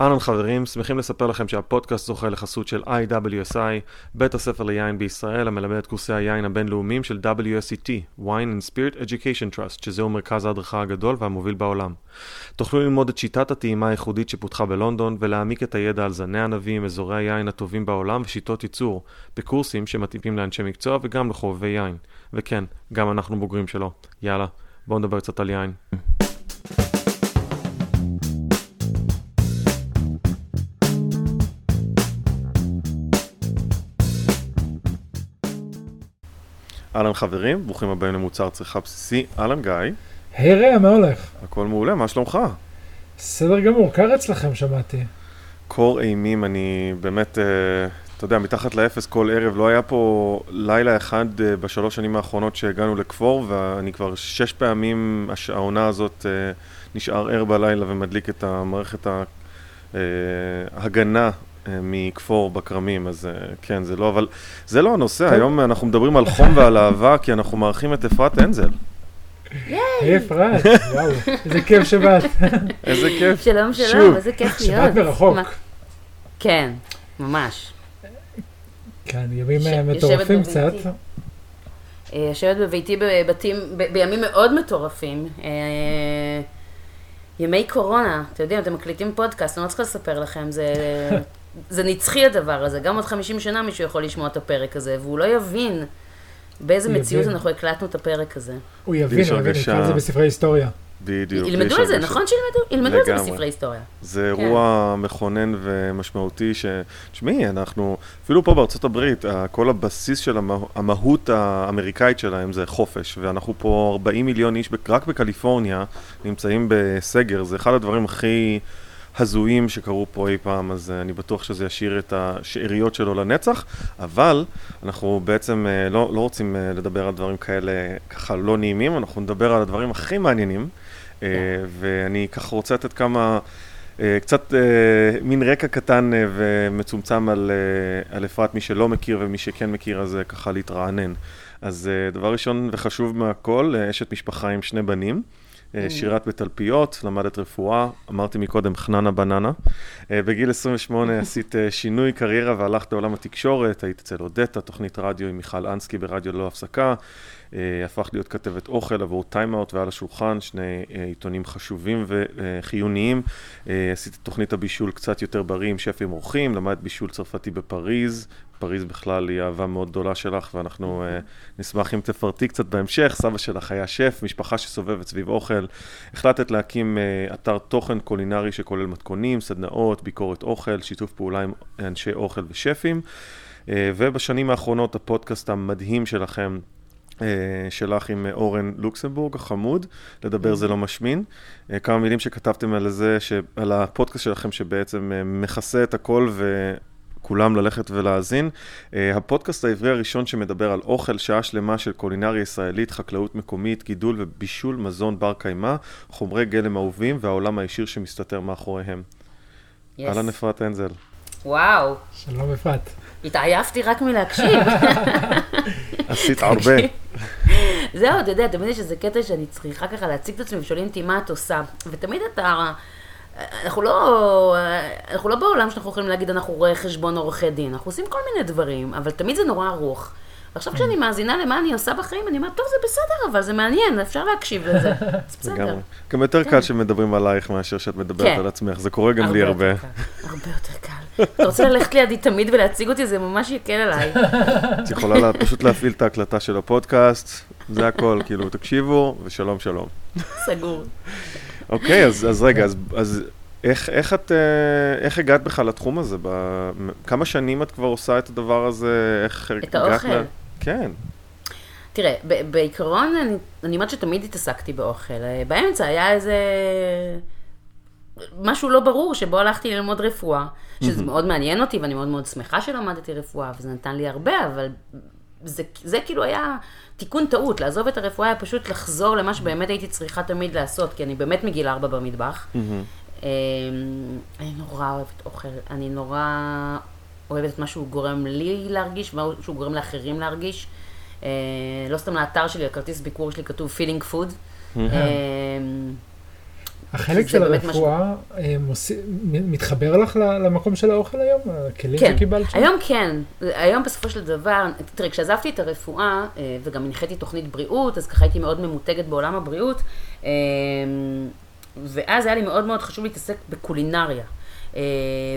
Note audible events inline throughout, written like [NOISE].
אהלן חברים, שמחים לספר לכם שהפודקאסט זוכה לחסות של IWSI, בית הספר ליין בישראל המלמד את קורסי היין הבינלאומיים של WSET, Wine and Spirit Education Trust, שזהו מרכז ההדרכה הגדול והמוביל בעולם. תוכלו ללמוד את שיטת הטעימה הייחודית שפותחה בלונדון ולהעמיק את הידע על זני ענבים, אזורי היין הטובים בעולם ושיטות ייצור, בקורסים שמתאימים לאנשי מקצוע וגם לחובבי יין. וכן, גם אנחנו בוגרים שלו. יאללה, בואו נדבר קצת על יין. אהלן חברים, ברוכים הבאים למוצר צריכה בסיסי, אהלן גיא. היי רע, מה הולך? הכל מעולה, מה שלומך? בסדר גמור, קר אצלכם שמעתי. קור אימים, אני באמת, אה, אתה יודע, מתחת לאפס כל ערב, לא היה פה לילה אחד אה, בשלוש שנים האחרונות שהגענו לכפור, ואני כבר שש פעמים, הש- העונה הזאת, אה, נשאר ער בלילה ומדליק את המערכת ההגנה אה, מכפור בכרמים, אז אה, כן, זה לא, אבל זה לא הנושא, טוב. היום אנחנו מדברים על חום ועל אהבה, כי אנחנו מארחים את אפרת אנזל. היי אפרת, וואו, איזה כיף שבאת. [LAUGHS] איזה כיף. שלום, שוב. שלום, איזה כיף להיות. שבאת מרחוק. מה- כן, ממש. כן, ימים ש- אה, יושבת מטורפים. קצת. אה, יושבת בביתי בבתים, ב- בימים מאוד מטורפים. אה, ימי קורונה, אתם יודעים, אתם מקליטים פודקאסט, אני לא צריכה לספר לכם, זה, זה נצחי הדבר הזה. גם עוד 50 שנה מישהו יכול לשמוע את הפרק הזה, והוא לא יבין באיזה הוא מציאות יבין. אנחנו הקלטנו את הפרק הזה. הוא יבין, הוא יבין, הרגשה- נקרא לזה בספרי היסטוריה. בדיוק. ילמדו על זה. נכון שילמדו? ילמדו על זה. בספרי היסטוריה. זה כן. אירוע מכונן ומשמעותי ש... תשמעי, אנחנו, אפילו פה בארצות הברית, כל הבסיס של המה- המהות האמריקאית שלהם זה חופש, ואנחנו פה 40 מיליון איש רק בקליפורניה נמצאים בסגר, זה אחד הדברים הכי הזויים שקרו פה אי פעם, אז אה, אני בטוח שזה ישאיר את השאריות שלו לנצח, אבל אנחנו בעצם אה, לא, לא רוצים אה, לדבר על דברים כאלה ככה לא נעימים, אנחנו נדבר על הדברים הכי מעניינים, ואני ככה רוצה לתת כמה... קצת מין רקע קטן ומצומצם על, על אפרת, מי שלא מכיר ומי שכן מכיר, אז ככה להתרענן. אז דבר ראשון וחשוב מהכל, אשת משפחה עם שני בנים. אה, שירת בתלפיות, למדת רפואה, אמרתי מקודם חננה בננה. אה, בגיל 28 [LAUGHS] עשית אה, שינוי קריירה והלכת לעולם התקשורת, היית אצל אודטה, תוכנית רדיו עם מיכל אנסקי ברדיו ללא הפסקה. אה, הפכת להיות כתבת אוכל עבור טיימאוט ועל השולחן, שני אה, עיתונים חשובים וחיוניים. אה, עשית את תוכנית הבישול קצת יותר בריא עם שפים אורחים, למדת בישול צרפתי בפריז. פריז בכלל היא אהבה מאוד גדולה שלך, ואנחנו אה, נשמח אם תפרטי קצת בהמשך. סבא שלך היה שף, משפחה שסובבת סביב אוכל. החלטת להקים אה, אתר תוכן קולינרי שכולל מתכונים, סדנאות, ביקורת אוכל, שיתוף פעולה עם אנשי אוכל ושפים. אה, ובשנים האחרונות הפודקאסט המדהים שלכם, שלך עם אה, אורן לוקסמבורג החמוד, לדבר זה לא משמין. אה, כמה מילים שכתבתם על זה, ש- על הפודקאסט שלכם שבעצם אה, מכסה את הכל וכולם ללכת ולהאזין. אה, הפודקאסט העברי הראשון שמדבר על אוכל, שעה שלמה של קולינריה ישראלית, חקלאות מקומית, גידול ובישול מזון בר קיימא, חומרי גלם אהובים והעולם הישיר שמסתתר מאחוריהם. Yes. אהלן אפרת אנזל. וואו, שלום אפרת. התעייפתי רק מלהקשיב. [LAUGHS] עשית הרבה. [LAUGHS] זהו, אתה יודע, תמיד יש איזה קטע שאני צריכה ככה להציג את עצמי ושואלים אותי מה את עושה. ותמיד אתה... אנחנו לא, אנחנו לא בעולם שאנחנו יכולים להגיד אנחנו רואי חשבון עורכי דין, אנחנו עושים כל מיני דברים, אבל תמיד זה נורא ארוך. ועכשיו כשאני מאזינה למה אני עושה בחיים, אני אומרת, טוב, זה בסדר, אבל זה מעניין, אפשר להקשיב לזה. [LAUGHS] אז בסדר. גם יותר קל שמדברים עלייך מאשר שאת מדברת כן. על עצמך, זה קורה גם לי הרבה. הרבה יותר קל. אתה רוצה ללכת לידי תמיד ולהציג אותי, זה ממש יקל עליי. את יכולה לה- פשוט להפעיל את ההקלטה של הפודקאסט, זה הכל, כאילו, תקשיבו, ושלום שלום. סגור. אוקיי, אז רגע, אז- איך איך את, אה, איך הגעת בכלל לתחום הזה? ב- כמה שנים את כבר עושה את הדבר הזה? איך את הגעת האוכל? ל- כן. תראה, ב- בעיקרון, אני, אני אומרת שתמיד התעסקתי באוכל. אה, באמצע היה איזה... משהו לא ברור שבו הלכתי ללמוד רפואה, שזה מאוד מעניין אותי ואני מאוד מאוד שמחה שלמדתי רפואה, וזה נתן לי הרבה, אבל זה, זה כאילו היה תיקון טעות, לעזוב את הרפואה היה פשוט לחזור למה שבאמת הייתי צריכה תמיד לעשות, כי אני באמת מגיל ארבע במטבח. אה, אני נורא אוהבת אוכל, אני נורא אוהבת את מה שהוא גורם לי להרגיש, ומה שהוא גורם לאחרים להרגיש. אה, לא סתם לאתר שלי, הכרטיס ביקור שלי כתוב feeling food. אה, החלק של הרפואה אה, מוס- מתחבר לך למקום של האוכל היום? הכלים כן, שקיבלת שם? היום כן. היום בסופו של דבר, תראי, כשעזבתי את הרפואה, אה, וגם הנחיתי תוכנית בריאות, אז ככה הייתי מאוד ממותגת בעולם הבריאות, אה, ואז היה לי מאוד מאוד חשוב להתעסק בקולינריה.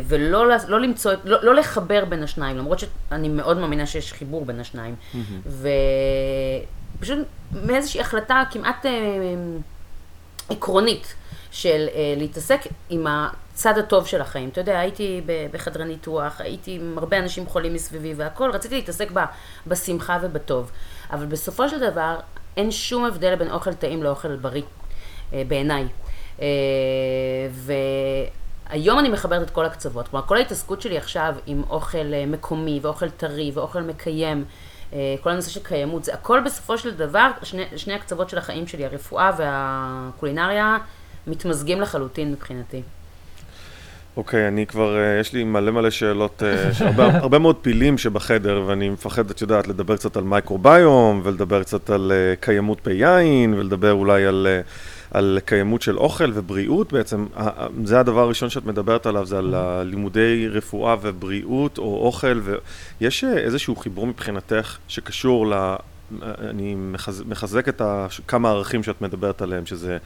ולא לא למצוא, לא, לא לחבר בין השניים, למרות שאני מאוד מאמינה שיש חיבור בין השניים. ופשוט מאיזושהי החלטה כמעט אה, עקרונית של אה, להתעסק עם הצד הטוב של החיים. אתה יודע, הייתי בחדרי ניתוח, הייתי עם הרבה אנשים חולים מסביבי והכל, רציתי להתעסק ב, בשמחה ובטוב. אבל בסופו של דבר, אין שום הבדל בין אוכל טעים לאוכל בריא, אה, בעיניי. אה, והיום אני מחברת את כל הקצוות. כלומר, כל ההתעסקות שלי עכשיו עם אוכל אה, מקומי ואוכל טרי ואוכל מקיים, אה, כל הנושא של קיימות, זה הכל בסופו של דבר, שני, שני הקצוות של החיים שלי, הרפואה והקולינריה, מתמזגים לחלוטין מבחינתי. אוקיי, אני כבר, אה, יש לי מלא מלא שאלות, אה, יש הרבה, הרבה מאוד פילים שבחדר, ואני מפחד, את יודעת, לדבר קצת על מייקרוביום, ולדבר קצת על אה, קיימות ביין, ולדבר אולי על, אה, על קיימות של אוכל ובריאות בעצם. ה- ה- זה הדבר הראשון שאת מדברת עליו, זה על הלימודי רפואה ובריאות או אוכל, ויש אה, איזשהו חיבור מבחינתך שקשור ל... אני מחז, מחזק את ה, כמה ערכים שאת מדברת עליהם, שזה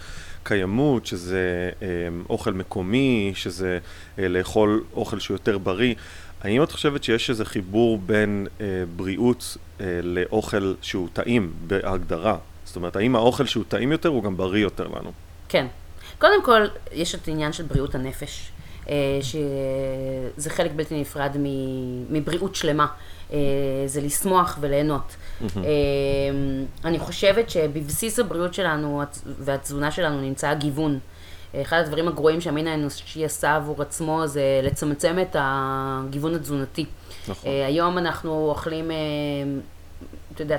קיימות, שזה אה, אוכל מקומי, שזה אה, לאכול אוכל שהוא יותר בריא. האם את חושבת שיש איזה חיבור בין אה, בריאות אה, לאוכל שהוא טעים בהגדרה? זאת אומרת, האם האוכל שהוא טעים יותר הוא גם בריא יותר לנו? כן. קודם כל, יש את העניין של בריאות הנפש, שזה חלק בלתי נפרד מבריאות שלמה. אה, זה לשמוח וליהנות. אה, אני חושבת שבבסיס הבריאות שלנו והתזונה שלנו נמצא הגיוון. אה, אחד הדברים הגרועים שהמין האנושי עשה עבור עצמו זה לצמצם את הגיוון התזונתי. נכון. אה, היום אנחנו אוכלים, אה, אתה יודע,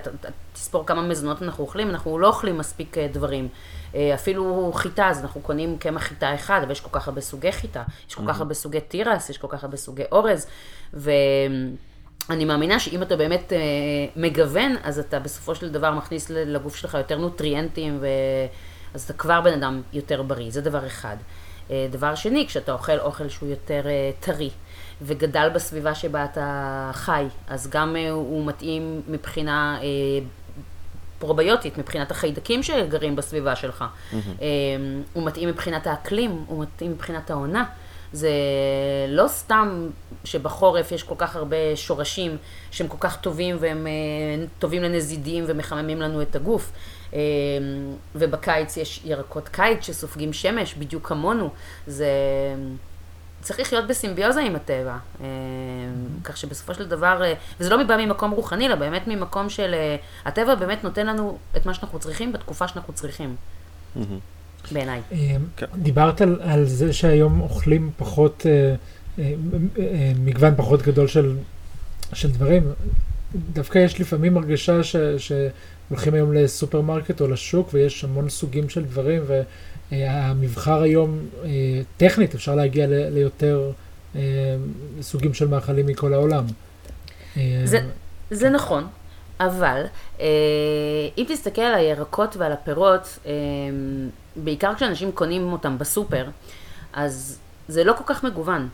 תספור כמה מזונות אנחנו אוכלים, אנחנו לא אוכלים מספיק אה, דברים. אה, אפילו חיטה, אז אנחנו קונים קמח חיטה אחד, אבל יש כל כך הרבה סוגי חיטה, יש כל כך הרבה סוגי תירס, יש כל כך הרבה סוגי אורז, ואני מאמינה שאם אתה באמת אה, מגוון, אז אתה בסופו של דבר מכניס לגוף שלך יותר נוטריאנטים, ו... אז אתה כבר בן אדם יותר בריא, זה דבר אחד. אה, דבר שני, כשאתה אוכל אוכל שהוא יותר אה, טרי, וגדל בסביבה שבה אתה חי, אז גם אה, הוא מתאים מבחינה אה, פרוביוטית, מבחינת החיידקים שגרים בסביבה שלך. אה, הוא מתאים מבחינת האקלים, הוא מתאים מבחינת העונה. זה לא סתם שבחורף יש כל כך הרבה שורשים שהם כל כך טובים והם אה, טובים לנזידים ומחממים לנו את הגוף. אה, ובקיץ יש ירקות קיץ שסופגים שמש, בדיוק כמונו. זה צריך לחיות בסימביוזה עם הטבע. אה, כך שבסופו של דבר, אה, וזה לא בא ממקום רוחני, אלא באמת ממקום של... אה, הטבע באמת נותן לנו את מה שאנחנו צריכים בתקופה שאנחנו צריכים, בעיניי. כן. דיברת על, על זה שהיום אוכלים פחות, מגוון פחות גדול של, של דברים. דווקא יש לפעמים הרגשה ש, שהולכים היום לסופרמרקט או לשוק ויש המון סוגים של דברים והמבחר היום, אה, טכנית אפשר להגיע ליותר אה, סוגים של מאכלים מכל העולם. אה, זה, זה נכון, אבל אה, אם תסתכל על הירקות ועל הפירות, אה, בעיקר כשאנשים קונים אותם בסופר, אז זה לא כל כך מגוון.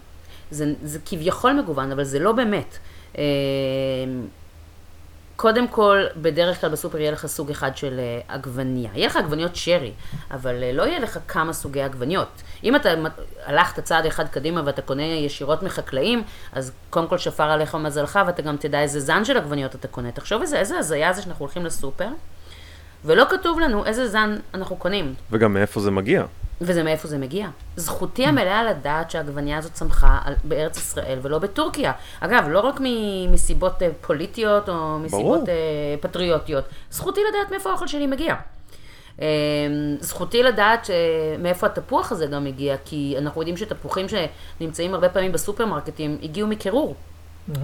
זה, זה כביכול מגוון, אבל זה לא באמת. קודם כל, בדרך כלל בסופר יהיה לך סוג אחד של אה, עגבנייה. יהיה לך עגבניות שרי, אבל אה, לא יהיה לך כמה סוגי עגבניות. אם אתה הלכת צעד אחד קדימה ואתה קונה ישירות מחקלאים, אז קודם כל שפר עליך מזלך ואתה גם תדע איזה זן של עגבניות אתה קונה. תחשוב איזה, איזה הזיה זה שאנחנו הולכים לסופר, ולא כתוב לנו איזה זן אנחנו קונים. וגם מאיפה זה מגיע. וזה מאיפה זה מגיע. זכותי המלאה לדעת שהעגבנייה הזאת צמחה על- בארץ ישראל ולא בטורקיה. אגב, לא רק מ- מסיבות אה, פוליטיות או מסיבות ברור. אה, פטריוטיות. זכותי לדעת מאיפה האוכל שלי מגיע. אה, זכותי לדעת מאיפה התפוח הזה גם מגיע, כי אנחנו יודעים שתפוחים שנמצאים הרבה פעמים בסופרמרקטים הגיעו מקירור.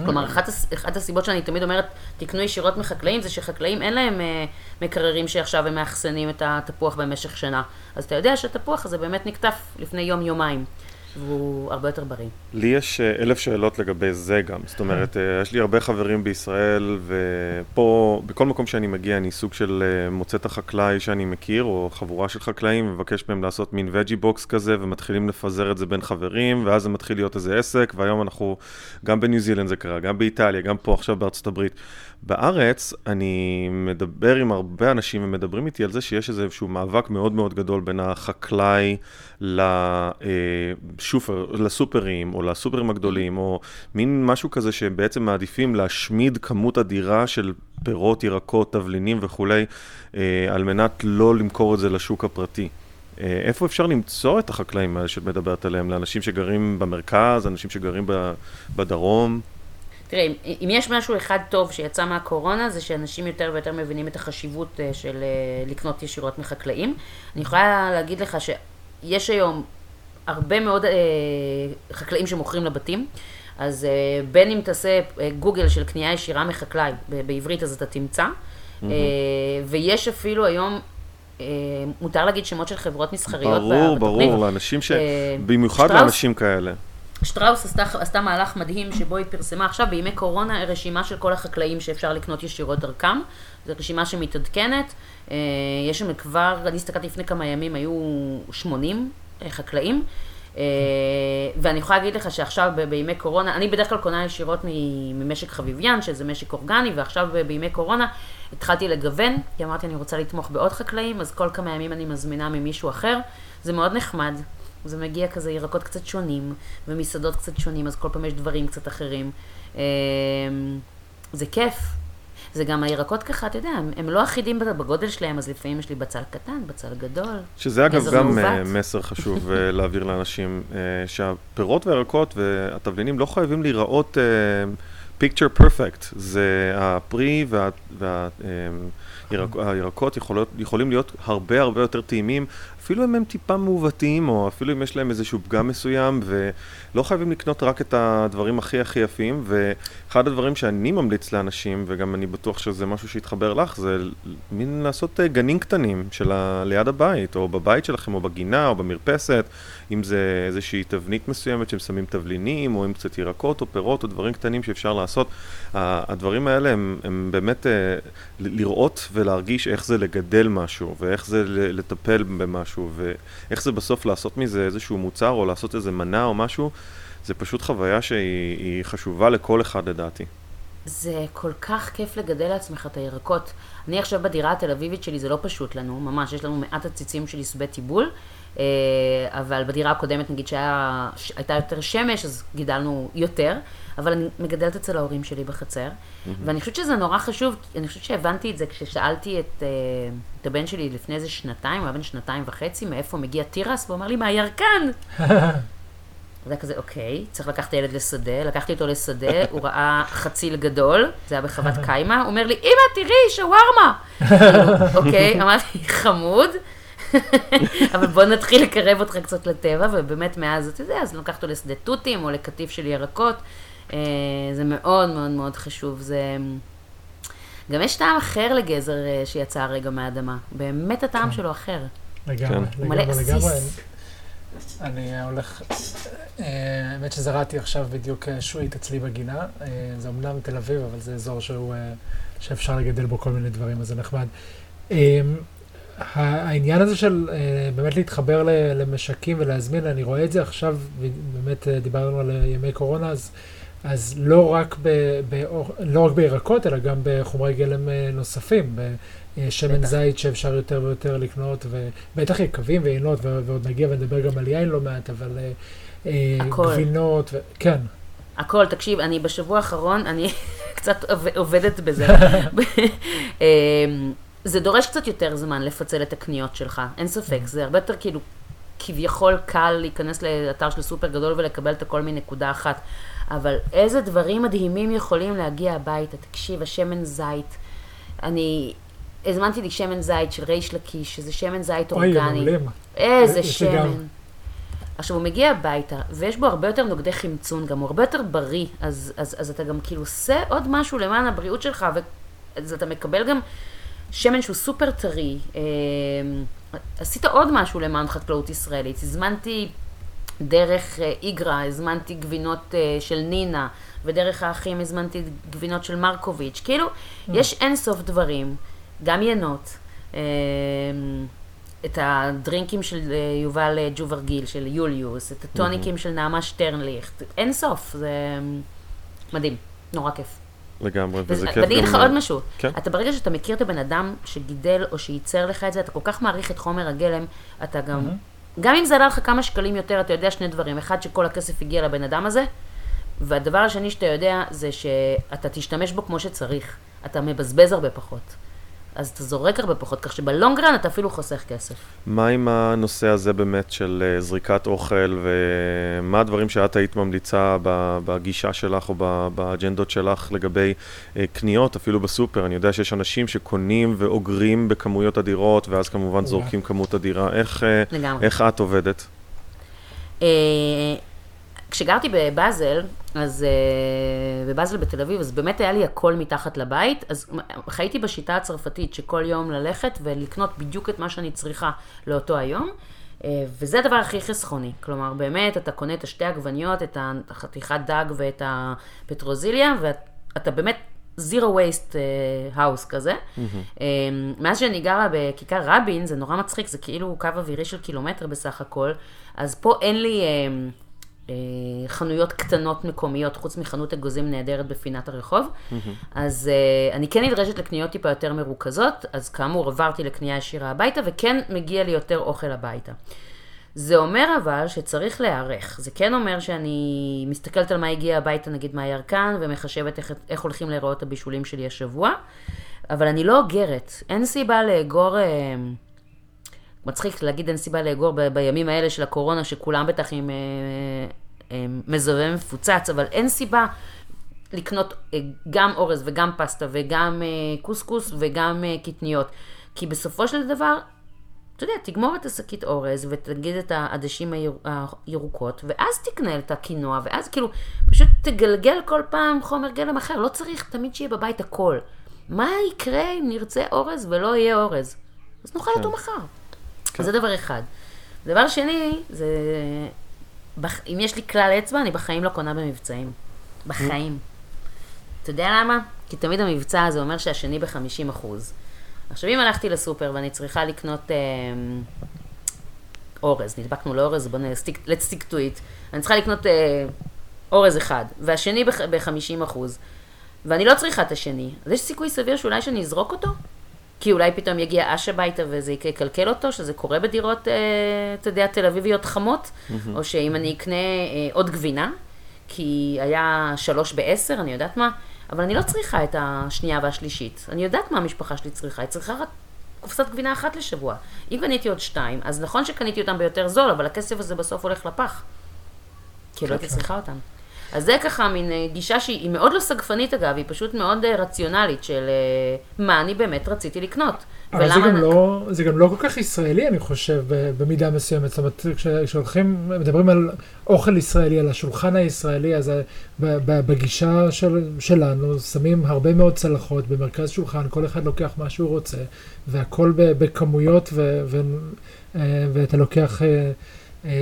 כלומר, אחת, אחת הסיבות שאני תמיד אומרת, תקנו ישירות מחקלאים, זה שחקלאים אין להם אה, מקררים שעכשיו הם מאחסנים את התפוח במשך שנה. אז אתה יודע שהתפוח הזה באמת נקטף לפני יום-יומיים. והוא הרבה יותר בריא. לי יש אה, אלף שאלות לגבי זה גם, זאת אומרת, אה, יש לי הרבה חברים בישראל, ופה, בכל מקום שאני מגיע, אני סוג של אה, מוצא את החקלאי שאני מכיר, או חבורה של חקלאים, ומבקש מהם לעשות מין וג'י בוקס כזה, ומתחילים לפזר את זה בין חברים, ואז זה מתחיל להיות איזה עסק, והיום אנחנו, גם בניו זילנד זה קרה, גם באיטליה, גם פה עכשיו בארצות הברית. בארץ, אני מדבר עם הרבה אנשים ומדברים איתי על זה שיש איזשהו מאבק מאוד מאוד גדול בין החקלאי לשופר, לסופרים, או לסופרים הגדולים, או מין משהו כזה שבעצם מעדיפים להשמיד כמות אדירה של פירות, ירקות, תבלינים וכולי, אה, על מנת לא למכור את זה לשוק הפרטי. אה, איפה אפשר למצוא את החקלאים האלה שאת מדברת עליהם? לאנשים שגרים במרכז, אנשים שגרים בדרום? תראה, אם יש משהו אחד טוב שיצא מהקורונה, זה שאנשים יותר ויותר מבינים את החשיבות אה, של אה, לקנות ישירות מחקלאים. אני יכולה להגיד לך שיש היום הרבה מאוד אה, חקלאים שמוכרים לבתים, אז אה, בין אם תעשה אה, גוגל של קנייה ישירה מחקלאי, בעברית אז אתה תמצא, mm-hmm. אה, ויש אפילו היום אה, מותר להגיד שמות של חברות מסחריות. ברור, ברור, לאנשים ש... במיוחד לאנשים כאלה. שטראוס עשתה, עשתה מהלך מדהים שבו היא פרסמה עכשיו בימי קורונה רשימה של כל החקלאים שאפשר לקנות ישירות דרכם. זו רשימה שמתעדכנת. אה, יש שם כבר, אני הסתכלתי לפני כמה ימים, היו 80 אה, חקלאים. אה, ואני יכולה להגיד לך שעכשיו בימי קורונה, אני בדרך כלל קונה ישירות ממשק חביביין, שזה משק אורגני, ועכשיו בימי קורונה התחלתי לגוון, כי אמרתי אני רוצה לתמוך בעוד חקלאים, אז כל כמה ימים אני מזמינה ממישהו אחר. זה מאוד נחמד. זה מגיע כזה ירקות קצת שונים, ומסעדות קצת שונים, אז כל פעם יש דברים קצת אחרים. אמ, זה כיף. זה גם הירקות ככה, אתה יודע, הם, הם לא אחידים בגודל שלהם, אז לפעמים יש לי בצל קטן, בצל גדול. שזה אגב גם מעוות. אה, מסר חשוב [LAUGHS] אה, להעביר לאנשים, אה, שהפירות והירקות והתבלינים לא חייבים להיראות picture perfect. זה הפרי וה... וה הירקות יכולות, יכולים להיות הרבה הרבה יותר טעימים, אפילו אם הם טיפה מעוותים, או אפילו אם יש להם איזשהו פגם מסוים, ולא חייבים לקנות רק את הדברים הכי הכי יפים, ואחד הדברים שאני ממליץ לאנשים, וגם אני בטוח שזה משהו שיתחבר לך, זה מין לעשות אה, גנים קטנים של ה... ליד הבית, או בבית שלכם, או בגינה, או במרפסת, אם זה איזושהי תבנית מסוימת שהם שמים תבלינים, או עם קצת ירקות, או פירות, או דברים קטנים שאפשר לעשות. הדברים האלה הם, הם באמת אה, לראות ולהרגיש איך זה לגדל משהו, ואיך זה לטפל במשהו, ואיך זה בסוף לעשות מזה איזשהו מוצר, או לעשות איזה מנה או משהו, זה פשוט חוויה שהיא חשובה לכל אחד לדעתי. זה כל כך כיף לגדל לעצמך את הירקות. אני עכשיו בדירה התל אביבית שלי, זה לא פשוט לנו, ממש, יש לנו מעט עציצים של עשבי טיבול, אה, אבל בדירה הקודמת, נגיד שהייתה יותר שמש, אז גידלנו יותר, אבל אני מגדלת אצל ההורים שלי בחצר, mm-hmm. ואני חושבת שזה נורא חשוב, אני חושבת שהבנתי את זה כששאלתי את, אה, את הבן שלי לפני איזה שנתיים, הוא היה בן שנתיים וחצי, מאיפה מגיע תירס, והוא אמר לי, מהירקן. [LAUGHS] זה היה כזה, אוקיי, צריך לקחת את הילד לשדה, לקחתי אותו לשדה, הוא ראה חציל גדול, זה היה בחוות [LAUGHS] קיימה, הוא אומר לי, אמא, תראי, שווארמה. אוקיי, [LAUGHS] אמרתי, חמוד. אבל בוא נתחיל לקרב אותך קצת לטבע, ובאמת מאז, אתה יודע, אז לקחת אותו לשדה תותים או לקטיף של ירקות. אה, זה מאוד מאוד מאוד חשוב. זה... גם יש טעם אחר לגזר אה, שיצא הרגע מהאדמה. באמת הטעם כן. שלו אחר. לגמרי, כן. לגמרי, לגמרי. אני הולך, אה, האמת שזרעתי עכשיו בדיוק שועית אצלי בגינה. זה אמנם תל אביב, אבל זה אזור שהוא, שאפשר לגדל בו כל מיני דברים, אז זה נחמד. העניין הזה של באמת להתחבר למשקים ולהזמין, אני רואה את זה עכשיו, באמת דיברנו על ימי קורונה, אז אז לא רק, ב, ב, לא רק בירקות, אלא גם בחומרי גלם אה, נוספים, בשמן זית שאפשר יותר ויותר לקנות, ובטח יקבים ועינות, ועוד נגיע ונדבר גם על יין לא מעט, אבל אה, הכל. גבינות, ו... כן. הכל, תקשיב, אני בשבוע האחרון, אני [LAUGHS] קצת עובדת בזה. [LAUGHS] אמ, זה דורש קצת יותר זמן לפצל את הקניות שלך, אין ספק, זה הרבה יותר כאילו כביכול קל להיכנס לאתר של סופר גדול ולקבל את הכל מנקודה אחת. אבל איזה דברים מדהימים יכולים להגיע הביתה. תקשיב, השמן זית. אני הזמנתי לי שמן זית של ריש לקיש, שזה שמן זית אורגני. אוי. איזה שמן. עכשיו, הוא מגיע הביתה, ויש בו הרבה יותר נוגדי חמצון, גם הוא הרבה יותר בריא, אז, אז, אז אתה גם כאילו עושה עוד משהו למען הבריאות שלך, ואז אתה מקבל גם שמן שהוא סופר טרי. אה, עשית עוד משהו למען חקלאות ישראלית. הזמנתי דרך אה, איגרא הזמנתי גבינות אה, של נינה, ודרך האחים הזמנתי גבינות של מרקוביץ'. כאילו, יש אין סוף דברים, גם ינות. אה, את הדרינקים של יובל ג'וברגיל, של יוליוס, את הטוניקים של נעמה שטרנליכט, אין סוף, זה מדהים, נורא כיף. לגמרי, וזה וזה- כיף ואני אגיד לך גם- עוד משהו, כן. אתה ברגע שאתה מכיר את הבן אדם שגידל או שייצר לך את זה, אתה כל כך מעריך את חומר הגלם, אתה גם, גם אם זה עלה לך כמה שקלים יותר, אתה יודע שני דברים, אחד שכל הכסף הגיע לבן אדם הזה, והדבר השני שאתה יודע זה שאתה תשתמש בו כמו שצריך, אתה מבזבז הרבה פחות. אז אתה זורק הרבה פחות, כך שבלונגרן אתה אפילו חוסך כסף. מה עם הנושא הזה באמת של אה, זריקת אוכל, ומה הדברים שאת היית ממליצה בגישה שלך או באג'נדות שלך לגבי אה, קניות, אפילו בסופר? אני יודע שיש אנשים שקונים ואוגרים בכמויות אדירות, ואז כמובן זורקים כמות אדירה. איך, אה. איך את עובדת? אה, כשגרתי בבאזל, אז אה, בבאזל בתל אביב, אז באמת היה לי הכל מתחת לבית, אז חייתי בשיטה הצרפתית שכל יום ללכת ולקנות בדיוק את מה שאני צריכה לאותו היום. אה, וזה הדבר הכי חסכוני, כלומר באמת אתה קונה את השתי עגבניות, את החתיכת דג ואת הפטרוזיליה, ואתה באמת זירו וייסט האוס כזה. אה, מאז שאני גרה בכיכר רבין, זה נורא מצחיק, זה כאילו קו אווירי של קילומטר בסך הכל, אז פה אין לי... אה, חנויות קטנות מקומיות, חוץ מחנות אגוזים נהדרת בפינת הרחוב. אז אה, אני כן נדרשת לקניות טיפה יותר מרוכזות, אז כאמור עברתי לקנייה ישירה הביתה, וכן מגיע לי יותר אוכל הביתה. זה אומר אבל שצריך להיערך. זה כן אומר שאני מסתכלת על מה הגיע הביתה, נגיד מהירקן, ומחשבת איך, איך הולכים להיראות הבישולים שלי השבוע, אבל אני לא אוגרת. אין סיבה לאגור... אה, מצחיק להגיד אין סיבה לאגור ב- בימים האלה של הקורונה, שכולם בטח עם אה, אה, מזווה מפוצץ, אבל אין סיבה לקנות אה, גם אורז וגם פסטה וגם אה, קוסקוס וגם אה, קטניות. כי בסופו של דבר, אתה יודע, תגמור את השקית אורז ותגיד את העדשים היר- הירוקות, ואז תקנה את הקינוע, ואז כאילו, פשוט תגלגל כל פעם חומר גלם אחר. לא צריך תמיד שיהיה בבית הכל. מה יקרה אם נרצה אורז ולא יהיה אורז? אז נאכל אותו מחר. כן. זה דבר אחד. דבר שני, זה... בח... אם יש לי כלל אצבע, אני בחיים לא קונה במבצעים. בחיים. אתה יודע למה? כי תמיד המבצע הזה אומר שהשני ב-50 אחוז. עכשיו, אם הלכתי לסופר ואני צריכה לקנות אה, אורז, נדבקנו לאורז, בוא נסטיק, let's stick to it. אני צריכה לקנות אה, אורז אחד, והשני ב-50 אחוז, ואני לא צריכה את השני, אז יש סיכוי סביר שאולי שאני אזרוק אותו? כי אולי פתאום יגיע אש הביתה וזה יקלקל אותו, שזה קורה בדירות, אה, אתה יודע, תל אביביות חמות, או שאם אני אקנה אה, עוד גבינה, כי היה שלוש בעשר, אני יודעת מה, אבל אני לא צריכה את השנייה והשלישית. אני יודעת מה המשפחה שלי צריכה, היא צריכה רק קופסת גבינה אחת לשבוע. אם קניתי עוד שתיים, אז נכון שקניתי אותם ביותר זול, אבל הכסף הזה בסוף הולך לפח. כי לא הייתי צריכה אותם. אז זה ככה מין אה, גישה שהיא מאוד לא סגפנית אגב, היא פשוט מאוד אה, רציונלית של אה, מה אני באמת רציתי לקנות. אבל זה גם, אני- לא, זה גם לא כל כך ישראלי, אני חושב, במידה מסוימת. זאת אומרת, כש- כשהולכים, מדברים על אוכל ישראלי, על השולחן הישראלי, אז בגישה של, שלנו שמים הרבה מאוד צלחות במרכז שולחן, כל אחד לוקח מה שהוא רוצה, והכל בכמויות, ו, ו, ואתה לוקח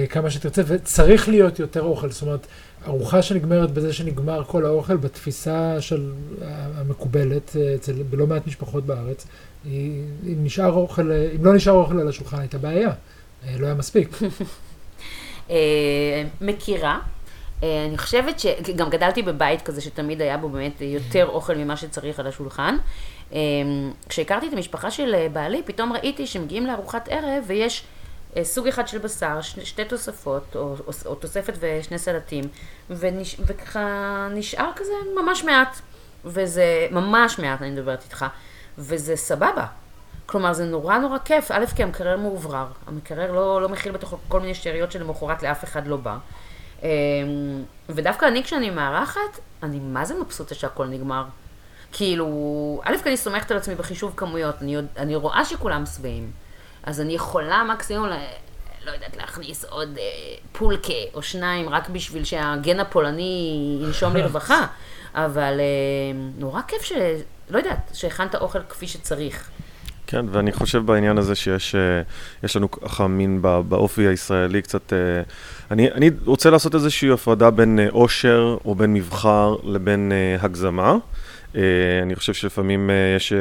כמה שתרצה, וצריך להיות יותר אוכל. זאת אומרת, ארוחה שנגמרת בזה שנגמר כל האוכל, בתפיסה של המקובלת אה, אצל בלא מעט משפחות בארץ, היא- אם נשאר אוכל, אה, אם לא נשאר אוכל על השולחן הייתה בעיה, אה, לא היה מספיק. [LAUGHS] אה, מכירה. אה, אני חושבת שגם גדלתי בבית כזה שתמיד היה בו באמת יותר אוכל ממה שצריך על השולחן. אה, כשהכרתי את המשפחה של אה, בעלי, פתאום ראיתי שמגיעים לארוחת ערב ויש אה, סוג אחד של בשר, שני, שתי תוספות, או, או, או תוספת ושני סלטים, ונש, וככה נשאר כזה ממש מעט. וזה ממש מעט, אני מדברת איתך, וזה סבבה. כלומר, זה נורא נורא כיף, א', כי המקרר מאוברר. המקרר לא, לא מכיל בתוכו כל מיני שאריות שלמחרת לאף אחד לא בא. אמ, ודווקא אני, כשאני מארחת, אני מה זה מבסוטה שהכל נגמר. כאילו, א', כי אני סומכת על עצמי בחישוב כמויות, אני, אני רואה שכולם שבעים. אז אני יכולה מקסימום, לא יודעת, להכניס עוד אה, פולקה או שניים, רק בשביל שהגן הפולני ינשום לרווחה. [LAUGHS] אבל אה, נורא כיף ש... לא יודעת, שהכנת אוכל כפי שצריך. כן, ואני חושב בעניין הזה שיש אה, יש לנו ככה מין באופי הישראלי קצת... אה, אני, אני רוצה לעשות איזושהי הפרדה בין עושר או בין מבחר לבין הגזמה. Uh, אני חושב שלפעמים יש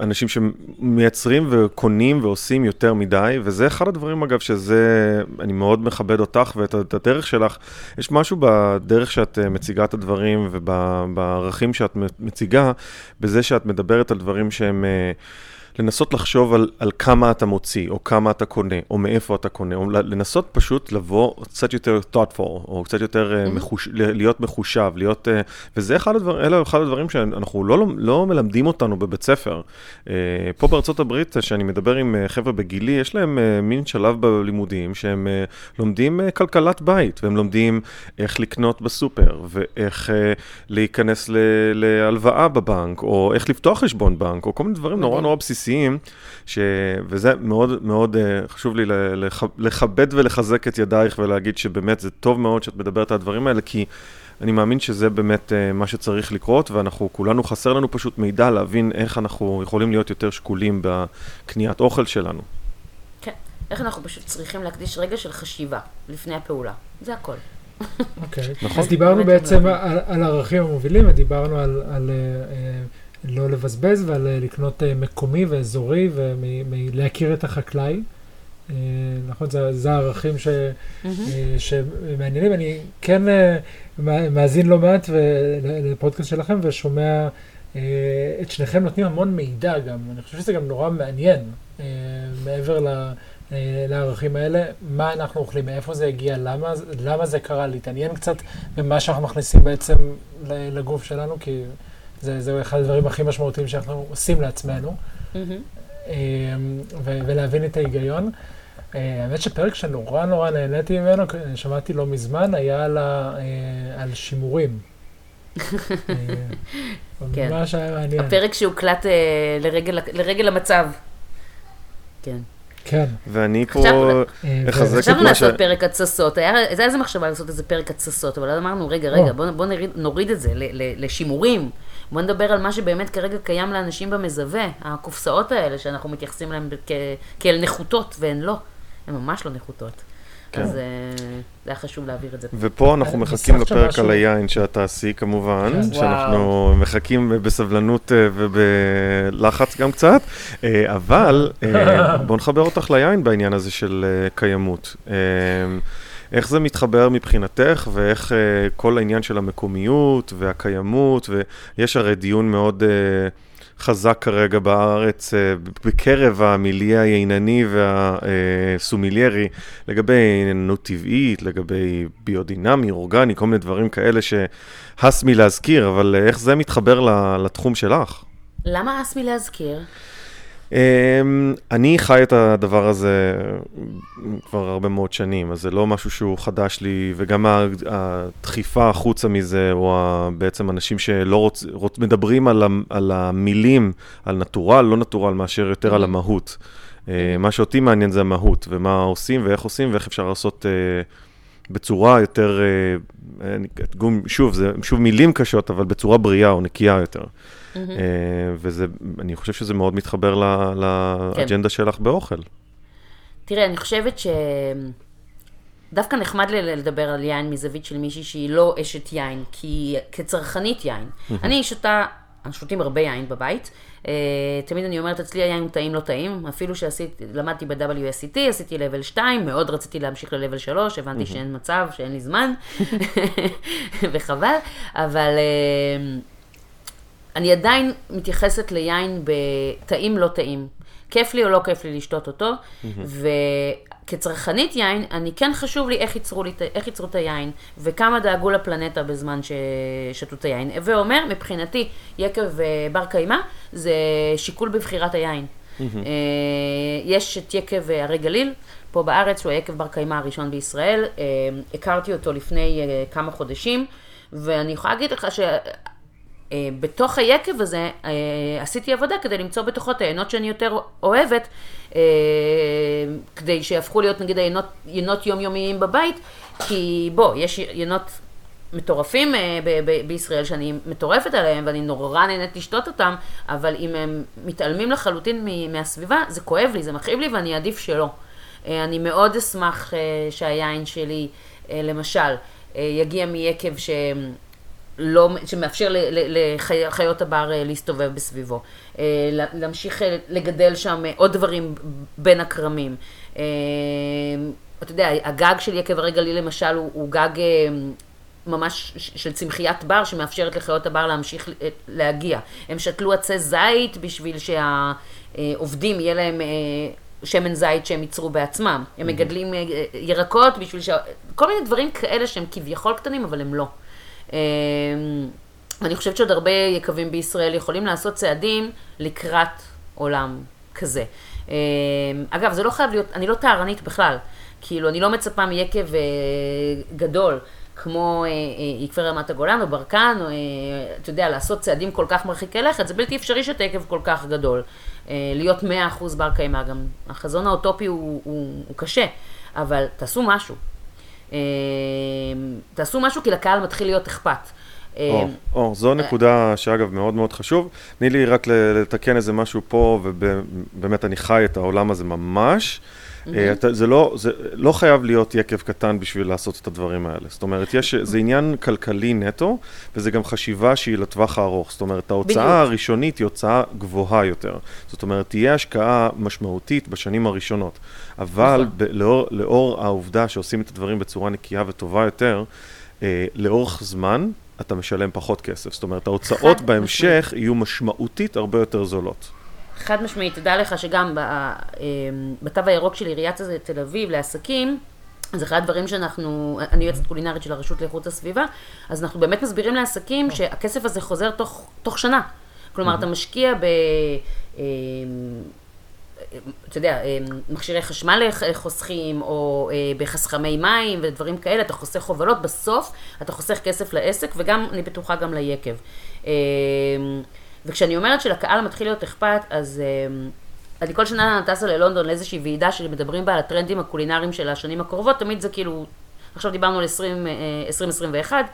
אנשים שמייצרים וקונים ועושים יותר מדי, וזה אחד הדברים, אגב, שזה, אני מאוד מכבד אותך ואת הדרך שלך. יש משהו בדרך שאת מציגה את הדברים ובערכים שאת מציגה, בזה שאת מדברת על דברים שהם... לנסות לחשוב על, על כמה אתה מוציא, או כמה אתה קונה, או מאיפה אתה קונה, או לנסות פשוט לבוא קצת יותר thoughtful, או קצת יותר mm-hmm. מחוש, להיות מחושב, להיות... אה, וזה אחד הדברים, אלה אחד הדברים שאנחנו לא, לא מלמדים אותנו בבית ספר. אה, פה בארצות הברית, כשאני מדבר עם חבר'ה בגילי, יש להם מין שלב בלימודים שהם לומדים כלכלת בית, והם לומדים איך לקנות בסופר, ואיך להיכנס להלוואה בבנק, או איך לפתוח חשבון בנק, או כל מיני דברים נורא נורא בסיסיים. בסיסיים, ש... וזה מאוד מאוד uh, חשוב לי לח... לכבד ולחזק את ידייך ולהגיד שבאמת זה טוב מאוד שאת מדברת על הדברים האלה, כי אני מאמין שזה באמת uh, מה שצריך לקרות, ואנחנו כולנו, חסר לנו פשוט מידע להבין איך אנחנו יכולים להיות יותר שקולים בקניית אוכל שלנו. כן, איך אנחנו פשוט צריכים להקדיש רגע של חשיבה לפני הפעולה, זה הכל. אוקיי, okay. נכון. אז דיברנו בעצם על, על הערכים המובילים, ודיברנו על, על uh, לא לבזבז ועל אה, לקנות אה, מקומי ואזורי ולהכיר את החקלאי. אה, נכון, זה, זה הערכים ש, mm-hmm. שמעניינים. אני כן מאזין לא מעט לפודקאסט שלכם ושומע את שניכם נותנים המון מידע גם. אני חושב שזה גם נורא מעניין, מעבר ל... לערכים האלה, מה אנחנו אוכלים, מאיפה זה הגיע, למה, למה זה קרה, להתעניין קצת במה שאנחנו מכניסים בעצם לגוף שלנו, כי זה, זה אחד הדברים הכי משמעותיים שאנחנו עושים לעצמנו, mm-hmm. ו- ולהבין את ההיגיון. אה, האמת שפרק שנורא נורא נהניתי ממנו, שמעתי לא מזמן, היה על, ה, אה, על שימורים. כן. ממש היה מעניין. הפרק שהוקלט לרגל, לרגל המצב. כן. כן. ואני פה אחזק את מה ש... חשבנו לעשות פרק התססות, הייתה איזה מחשבה לעשות איזה פרק התססות, אבל אמרנו, רגע, רגע, בואו נוריד את זה לשימורים. בוא נדבר על מה שבאמת כרגע קיים לאנשים במזווה, הקופסאות האלה שאנחנו מתייחסים אליהן כ- כאל נחותות, והן לא, הן ממש לא נחותות. כן. אז אה, זה היה חשוב להעביר את זה. ופה אנחנו מחכים לפרק על היין שאת תעשי כמובן, כן. שאנחנו מחכים בסבלנות אה, ובלחץ גם קצת, אה, אבל [LAUGHS] בואו נחבר אותך ליין בעניין הזה של קיימות. איך זה מתחבר מבחינתך, ואיך uh, כל העניין של המקומיות והקיימות, ויש הרי דיון מאוד uh, חזק כרגע בארץ, uh, בקרב המיליה היינני והסומיליירי, לגבי עניינות טבעית, לגבי ביודינמי, אורגני, כל מיני דברים כאלה שהס מלהזכיר, אבל uh, איך זה מתחבר לתחום שלך? למה הס מלהזכיר? אמ, אני חי את הדבר הזה כבר הרבה מאוד שנים, אז זה לא משהו שהוא חדש לי, וגם הדחיפה החוצה מזה, או בעצם אנשים שלא רוצ, רוצ, מדברים על, על המילים, על נטורל, לא נטורל, מאשר יותר על המהות. אה, מה שאותי מעניין זה המהות, ומה עושים ואיך עושים ואיך אפשר לעשות אה, בצורה יותר, אה, שוב, זה שוב מילים קשות, אבל בצורה בריאה או נקייה יותר. Mm-hmm. וזה, אני חושב שזה מאוד מתחבר לאג'נדה כן. שלך באוכל. תראה, אני חושבת ש... דווקא נחמד לי לדבר על יין מזווית של מישהי שהיא לא אשת יין, כי כצרכנית יין. Mm-hmm. אני שותה, אנחנו שותים הרבה יין בבית. Uh, תמיד אני אומרת, אצלי היין הוא טעים לא טעים. אפילו שלמדתי ב-WSCT, עשיתי לבל 2, מאוד רציתי להמשיך ללבל 3, הבנתי mm-hmm. שאין מצב, שאין לי זמן, [LAUGHS] וחבל. אבל... Uh, אני עדיין מתייחסת ליין בטעים לא טעים. כיף לי או לא כיף לי לשתות אותו, וכצרכנית יין, אני כן חשוב לי איך ייצרו, לי, איך ייצרו את היין, וכמה דאגו לפלנטה בזמן ששתו את היין. הווה אומר, מבחינתי, יקב אה, בר קיימא זה שיקול בבחירת היין. יש את יקב אה, הרי גליל, פה בארץ, שהוא היקב בר קיימא הראשון בישראל. אה, הכרתי אותו לפני כמה חודשים, ואני יכולה להגיד לך ש... אה, בתוך היקב הזה אה, עשיתי עבודה כדי למצוא בתוכו את העיינות שאני יותר אוהבת, אה, כדי שיהפכו להיות נגיד עיינות יומיומיים בבית, כי בוא, יש עיינות מטורפים ב- ב- בישראל, שאני מטורפת עליהם ואני נורא נהנית לשתות אותם, אבל אם הם מתעלמים לחלוטין מ- מהסביבה, זה כואב לי, זה מכאיב לי ואני אעדיף שלא. אני מאוד אשמח שהיין שלי, למשל, יגיע מיקב ש... לא, שמאפשר לחיות הבר אה, להסתובב בסביבו, אה, לה- להמשיך אה, לגדל שם עוד דברים בין הכרמים. אתה יודע, הגג של יקב הרגלי למשל הוא, הוא גג ממש של צמחיית בר שמאפשרת לחיות הבר להמשיך להגיע. הם שתלו עצי זית בשביל שהעובדים יהיה להם שמן זית שהם ייצרו בעצמם. הם מגדלים אה, ירקות בשביל ש... כל מיני דברים כאלה שהם כביכול קטנים אבל הם לא. אמ, אני חושבת שעוד הרבה יקבים בישראל יכולים לעשות צעדים לקראת עולם כזה. אמ, אגב, זה לא חייב להיות, אני לא טהרנית בכלל. כאילו, אני לא מצפה מיקב אה, גדול, כמו אה, אה, יקבי רמת הגולן או ברקן, או, אתה יודע, לעשות צעדים כל כך מרחיקי לכת, זה בלתי אפשרי יקב כל כך גדול. להיות 100% בר קיימא, גם החזון האוטופי הוא, הוא, הוא קשה, אבל תעשו משהו. אה, תעשו משהו כי לקהל מתחיל להיות אכפת. אה, או, או, זו נקודה שאגב מאוד מאוד חשוב. תני לי רק לתקן איזה משהו פה, ובאמת אני חי את העולם הזה ממש. אה, אתה- זה לא, זה לא חייב להיות יקב קטן בשביל לעשות את הדברים האלה. זאת אומרת, יש, זה עניין כלכלי נטו, וזה גם חשיבה שהיא לטווח הארוך. זאת אומרת, ההוצאה בדיוק. הראשונית היא הוצאה גבוהה יותר. זאת אומרת, תהיה השקעה משמעותית בשנים הראשונות. אבל נכון. ב- לאור, לאור העובדה שעושים את הדברים בצורה נקייה וטובה יותר, אה, לאורך זמן אתה משלם פחות כסף. זאת אומרת, ההוצאות בהמשך יהיו משמעותית הרבה יותר זולות. חד משמעית, תדע לך שגם ב- אה, בתו הירוק של עיריית תל אביב לעסקים, זה אחד הדברים שאנחנו, אני יועצת קולינרית של הרשות לאיכות הסביבה, אז אנחנו באמת מסבירים לעסקים שהכסף הזה חוזר תוך, תוך שנה. כלומר, אתה משקיע ב... אה, אתה יודע, אה, מכשירי חשמל חוסכים, או אה, בחסכמי מים ודברים כאלה, אתה חוסך הובלות, בסוף אתה חוסך כסף לעסק, וגם, אני בטוחה, גם ליקב. אה, וכשאני אומרת שלקהל מתחיל להיות אכפת, אז אה, אני כל שנה טסה ללונדון לאיזושהי ועידה שמדברים בה על הטרנדים הקולינריים של השנים הקרובות, תמיד זה כאילו, עכשיו דיברנו על 20, אה, 2021,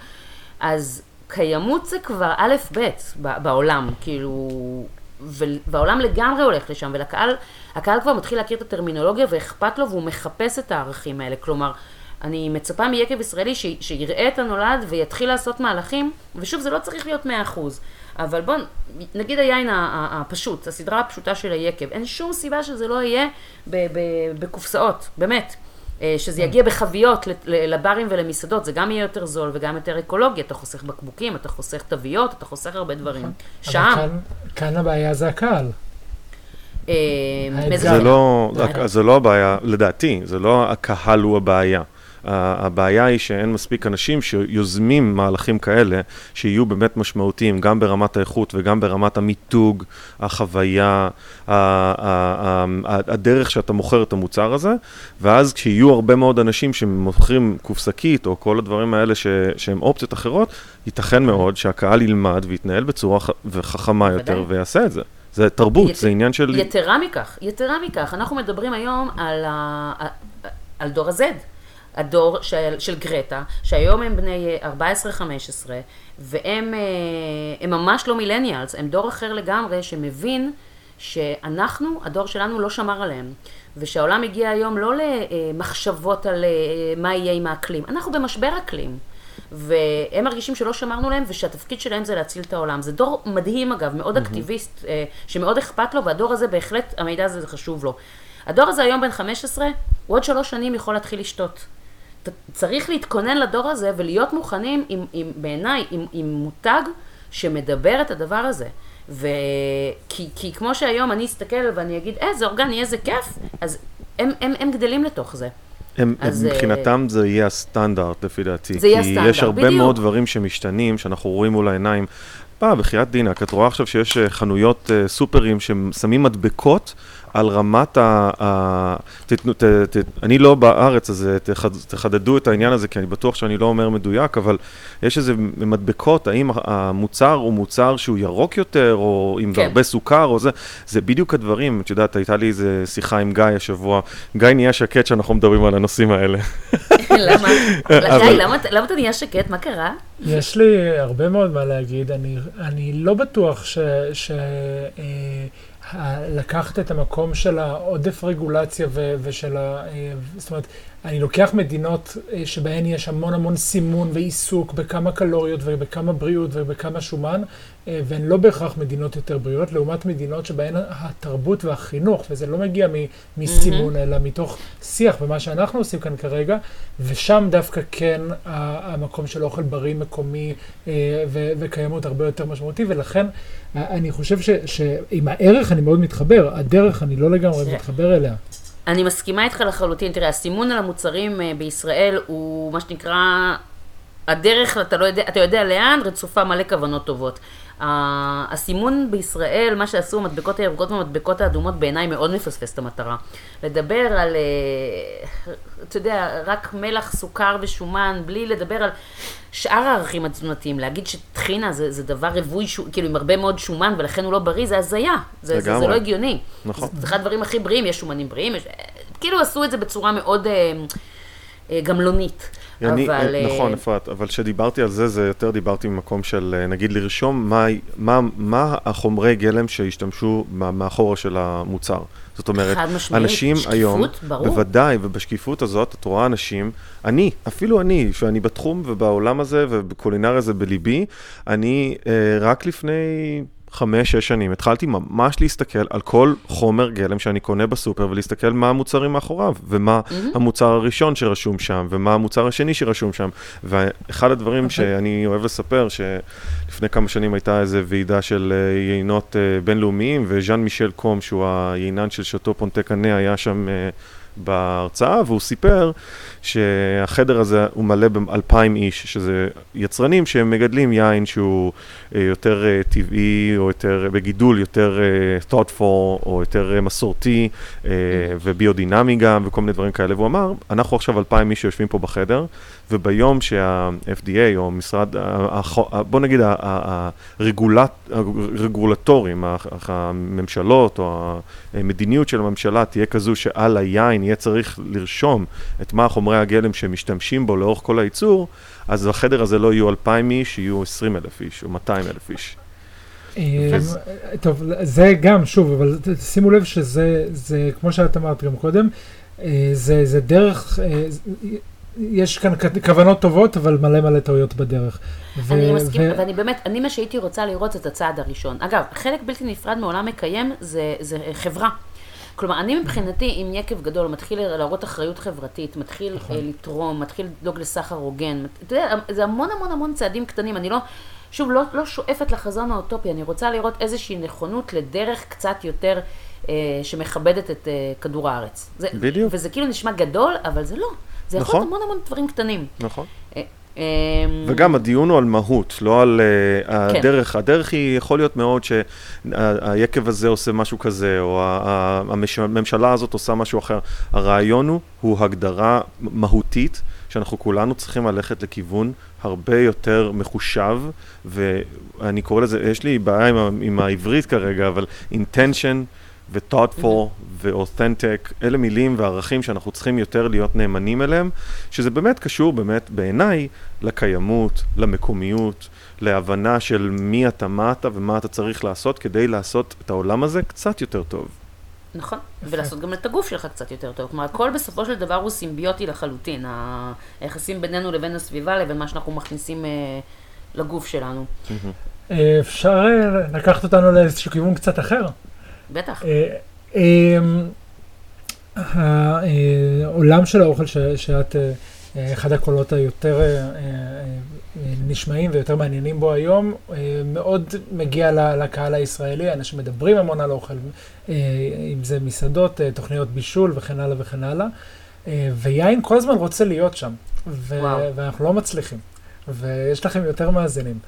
אז קיימות זה כבר א' ב' בעולם, כאילו, והעולם לגמרי הולך לשם, ולקהל, הקהל כבר מתחיל להכיר את הטרמינולוגיה ואכפת לו והוא מחפש את הערכים האלה, כלומר, אני מצפה מיקב ישראלי ש- שיראה את הנולד ויתחיל לעשות מהלכים, ושוב, זה לא צריך להיות 100%, אבל בואו, נגיד היין הפשוט, הסדרה הפשוטה של היקב, אין שום סיבה שזה לא יהיה ב- ב- בקופסאות, באמת. אה, שזה יגיע בחביות ל- ל- לברים ולמסעדות, זה גם יהיה יותר זול וגם יותר אקולוגי, אתה חוסך בקבוקים, אתה חוסך תוויות, אתה חוסך הרבה דברים. אבל שם, כאן- כאן הבעיה זה הקהל. אה, לא, זה לא הבעיה, לדעתי, זה לא הקהל הוא הבעיה. הבעיה היא שאין מספיק אנשים שיוזמים מהלכים כאלה, שיהיו באמת משמעותיים, גם ברמת האיכות וגם ברמת המיתוג, החוויה, הדרך שאתה מוכר את המוצר הזה, ואז כשיהיו הרבה מאוד אנשים שמוכרים קופסקית, או כל הדברים האלה ש- שהם אופציות אחרות, ייתכן מאוד שהקהל ילמד ויתנהל בצורה ח- וחכמה יותר. ויעשה את זה. זה תרבות, ית- זה עניין של... יתרה מכך, יתרה מכך, אנחנו מדברים היום על, ה... על דור ה-Z, הדור של, של גרטה, שהיום הם בני 14-15, והם אה, הם ממש לא מילניאלס, הם דור אחר לגמרי שמבין שאנחנו, הדור שלנו לא שמר עליהם, ושהעולם הגיע היום לא למחשבות על אה, מה יהיה עם האקלים, אנחנו במשבר אקלים. והם מרגישים שלא שמרנו להם ושהתפקיד שלהם זה להציל את העולם. זה דור מדהים אגב, מאוד אקטיביסט, אה, שמאוד אכפת לו, והדור הזה בהחלט, המידע הזה זה חשוב לו. הדור הזה היום בן 15, הוא עוד שלוש שנים יכול להתחיל לשתות. צריך להתכונן לדור הזה ולהיות מוכנים, עם, עם, בעיניי, עם, עם מותג שמדבר את הדבר הזה. ו... כי, כי כמו שהיום אני אסתכל ואני אגיד, אה, זה אורגני, איזה כיף, אז הם, הם, הם גדלים לתוך זה. הם, אז, הם מבחינתם זה יהיה הסטנדרט לפי דעתי. זה יהיה כי הסטנדרט, יש הרבה בדיוק. מאוד דברים שמשתנים, שאנחנו רואים מול העיניים. בא, בחייאת דינק, את רואה עכשיו שיש אה, חנויות אה, סופרים ששמים מדבקות על רמת ה... ה תתנו, ת, ת, אני לא בארץ, אז אה, תחד, תחדדו את העניין הזה, כי אני בטוח שאני לא אומר מדויק, אבל יש איזה מדבקות, האם המוצר הוא מוצר שהוא ירוק יותר, או עם כן. הרבה סוכר, או זה, זה בדיוק הדברים. את יודעת, הייתה לי איזה שיחה עם גיא השבוע. גיא נהיה שקט שאנחנו מדברים על הנושאים האלה. [LAUGHS] למה? גיא, למה אתה נהיה שקט? מה קרה? יש לי הרבה מאוד מה להגיד. אני, אני לא בטוח ש... לקחת את המקום של העודף רגולציה ושל ה... זאת אומרת, אני לוקח מדינות אה, שבהן יש המון המון סימון ועיסוק בכמה קלוריות ובכמה בריאות ובכמה שומן, אה, והן לא בהכרח מדינות יותר בריאות, לעומת מדינות שבהן התרבות והחינוך, וזה לא מגיע מסימון, mm-hmm. אלא מתוך שיח ומה שאנחנו עושים כאן כרגע, ושם דווקא כן המקום של אוכל בריא מקומי וקיימות הרבה יותר משמעותי, ולכן אני חושב שעם הערך אני מאוד מתחבר, הדרך אני לא לגמרי מתחבר אליה. אני מסכימה איתך לחלוטין. תראה, הסימון על המוצרים אה, בישראל הוא מה שנקרא, הדרך, אתה, לא יודע, אתה יודע לאן, רצופה מלא כוונות טובות. הסימון בישראל, מה שעשו המדבקות הירוקות והמדבקות האדומות, בעיניי מאוד מפספס את המטרה. לדבר על, אה, אתה יודע, רק מלח, סוכר ושומן, בלי לדבר על שאר הערכים התזונתיים. להגיד שטחינה זה, זה דבר רווי, כאילו עם הרבה מאוד שומן ולכן הוא לא בריא, זה הזיה. זה, זה, זה לא הגיוני. נכון. זה אחד הדברים הכי בריאים, יש שומנים בריאים, יש, כאילו עשו את זה בצורה מאוד אה, אה, גמלונית. אני, אבל... אה, נכון, אפרת, אבל כשדיברתי על זה, זה יותר דיברתי ממקום של, אה, נגיד, לרשום מה, מה, מה החומרי גלם שהשתמשו מאחורה של המוצר. זאת אומרת, אנשים שקיפות, היום, ברור. בוודאי, ובשקיפות הזאת, את רואה אנשים, אני, אפילו אני, שאני בתחום ובעולם הזה ובקולינריה זה בליבי, אני אה, רק לפני... חמש, שש שנים, התחלתי ממש להסתכל על כל חומר גלם שאני קונה בסופר ולהסתכל מה המוצרים מאחוריו, ומה mm-hmm. המוצר הראשון שרשום שם, ומה המוצר השני שרשום שם. ואחד הדברים okay. אוקיי. שאני אוהב לספר, שלפני כמה שנים הייתה איזו ועידה של אה, יינות אה, בינלאומיים, וז'אן מישל קום, שהוא היינן של שאטו פונטה קנה, היה שם... אה, בהרצאה, והוא סיפר שהחדר הזה הוא מלא באלפיים איש, שזה יצרנים שהם מגדלים יין שהוא אה, יותר אה, טבעי, או יותר בגידול יותר אה, thoughtful, או יותר מסורתי, וביודינמי גם, וכל מיני דברים כאלה. והוא אמר, אנחנו עכשיו אלפיים איש שיושבים פה בחדר, וביום שה-FDA, או משרד, בוא נגיד הרגולטורים, הממשלות, או המדיניות של הממשלה תהיה כזו שעל היין יהיה צריך לרשום את מה חומרי הגלם שמשתמשים בו לאורך כל הייצור, אז בחדר הזה לא יהיו אלפיים איש, יהיו עשרים אלף איש, או מאתיים אלף איש. אה, טוב, זה גם, שוב, אבל שימו לב שזה, זה, כמו שאת אמרת גם קודם, אה, זה, זה דרך, אה, יש כאן כוונות טובות, אבל מלא מלא טעויות בדרך. אני מסכים, ואני באמת, אני מה שהייתי רוצה לראות את הצעד הראשון. אגב, חלק בלתי נפרד מעולם מקיים זה, זה חברה. כלומר, אני מבחינתי, אם יקב גדול מתחיל להראות אחריות חברתית, מתחיל נכון. לתרום, מתחיל לדאוג לסחר הוגן, אתה יודע, זה המון המון המון צעדים קטנים, אני לא, שוב, לא, לא שואפת לחזון האוטופי, אני רוצה לראות איזושהי נכונות לדרך קצת יותר אה, שמכבדת את אה, כדור הארץ. זה, בדיוק. וזה כאילו נשמע גדול, אבל זה לא. זה יכול להיות נכון. המון המון דברים קטנים. נכון. אה, אמ, וגם הדיון הוא על מהות, לא על uh, כן. הדרך. הדרך היא יכול להיות מאוד שהיקב הזה עושה משהו כזה, או הממשלה הזאת עושה משהו אחר. הרעיון הוא, הוא הגדרה מהותית, שאנחנו כולנו צריכים ללכת לכיוון הרבה יותר מחושב, ואני קורא לזה, יש לי בעיה עם, עם העברית כרגע, אבל intention ו-thoughtful ו-authentic, אלה מילים וערכים שאנחנו צריכים יותר להיות נאמנים אליהם, שזה באמת קשור באמת בעיניי לקיימות, למקומיות, להבנה של מי אתה, מה אתה ומה אתה צריך לעשות כדי לעשות את העולם הזה קצת יותר טוב. נכון, ולעשות גם את הגוף שלך קצת יותר טוב. כלומר, הכל בסופו של דבר הוא סימביוטי לחלוטין. היחסים בינינו לבין הסביבה, לבין מה שאנחנו מכניסים אה, לגוף שלנו. אה, אפשר אה, לקחת אותנו לאיזשהו כיוון קצת אחר. בטח. אמ, העולם של האוכל שאת, אה, אחד הקולות היותר אה, אה, נשמעים ויותר מעניינים בו היום, מאוד מגיע לקהל הישראלי, אנשים מדברים המון על אוכל, אם זה מסעדות, תוכניות בישול וכן הלאה וכן הלאה, ויין כל הזמן רוצה להיות שם, ו- ואנחנו לא מצליחים. ויש לכם יותר מאזינים.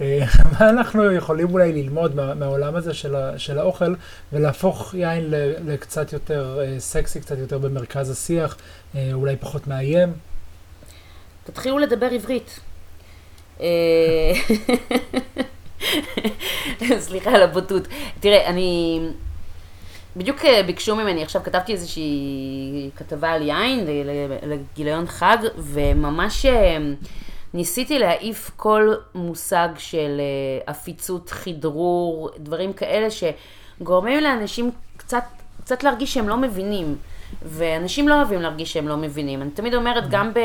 אה, [LAUGHS] מה אנחנו יכולים אולי ללמוד מה, מהעולם הזה של, של האוכל ולהפוך יין לקצת יותר אה, סקסי, קצת יותר במרכז השיח, אה, אולי פחות מאיים? תתחילו לדבר עברית. [LAUGHS] סליחה על הבוטות. תראה, אני... בדיוק ביקשו ממני, עכשיו כתבתי איזושהי כתבה על יין לגיליון חג, וממש ניסיתי להעיף כל מושג של אה, עפיצות, חדרור, דברים כאלה שגורמים לאנשים קצת, קצת להרגיש שהם לא מבינים. ואנשים לא אוהבים להרגיש שהם לא מבינים. אני תמיד אומרת, גם ב...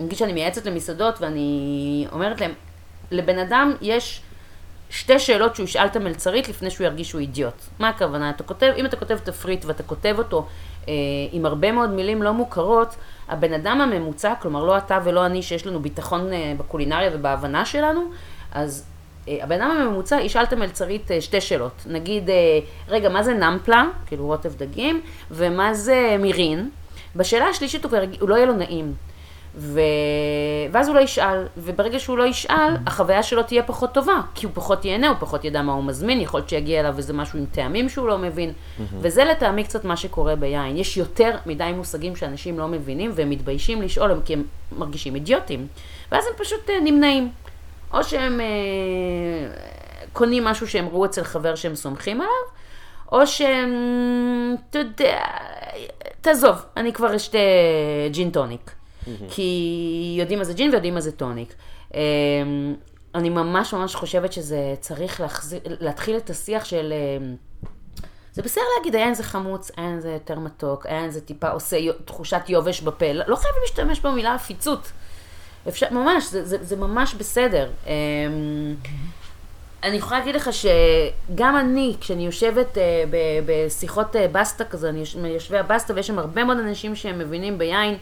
נגיד שאני מייעצת למסעדות ואני אומרת להם, לבן אדם יש שתי שאלות שהוא ישאל את המלצרית לפני שהוא ירגיש שהוא אידיוט. מה הכוונה? אתה כותב, אם אתה כותב תפריט ואתה כותב אותו אה, עם הרבה מאוד מילים לא מוכרות, הבן אדם הממוצע, כלומר לא אתה ולא אני שיש לנו ביטחון אה, בקולינריה ובהבנה שלנו, אז אה, הבן אדם הממוצע ישאל את המלצרית אה, שתי שאלות. נגיד, רגע, מה זה נמפלה, כאילו רוטב דגים, ומה זה מירין? בשאלה השלישית הוא לא יהיה לו נעים. ו... ואז הוא לא ישאל, וברגע שהוא לא ישאל, החוויה שלו תהיה פחות טובה, כי הוא פחות ייהנה, הוא פחות ידע מה הוא מזמין, יכול להיות שיגיע אליו איזה משהו עם טעמים שהוא לא מבין, וזה לטעמי קצת מה שקורה ביין. יש יותר מדי מושגים שאנשים לא מבינים והם מתביישים לשאול, כי הם מרגישים אידיוטים, ואז הם פשוט אה, נמנעים. או שהם אה, קונים משהו שהם ראו אצל חבר שהם סומכים עליו, או שהם, אתה יודע, תעזוב, אני כבר אשתה ג'ין טוניק. כי יודעים מה זה ג'ין ויודעים מה זה טוניק. אמ, אני ממש ממש חושבת שזה צריך להחזיר, להתחיל את השיח של... אמ, זה בסדר להגיד, היין זה חמוץ, היין זה יותר מתוק, היין זה טיפה עושה תחושת יובש בפה. לא חייבים להשתמש במילה עפיצות. אפשר, ממש, זה, זה, זה ממש בסדר. אמ, אני יכולה להגיד לך שגם אני, כשאני יושבת אה, בשיחות אה, בסטה כזה, אני יושבי הבסטה ויש שם הרבה מאוד אנשים שהם מבינים ביין,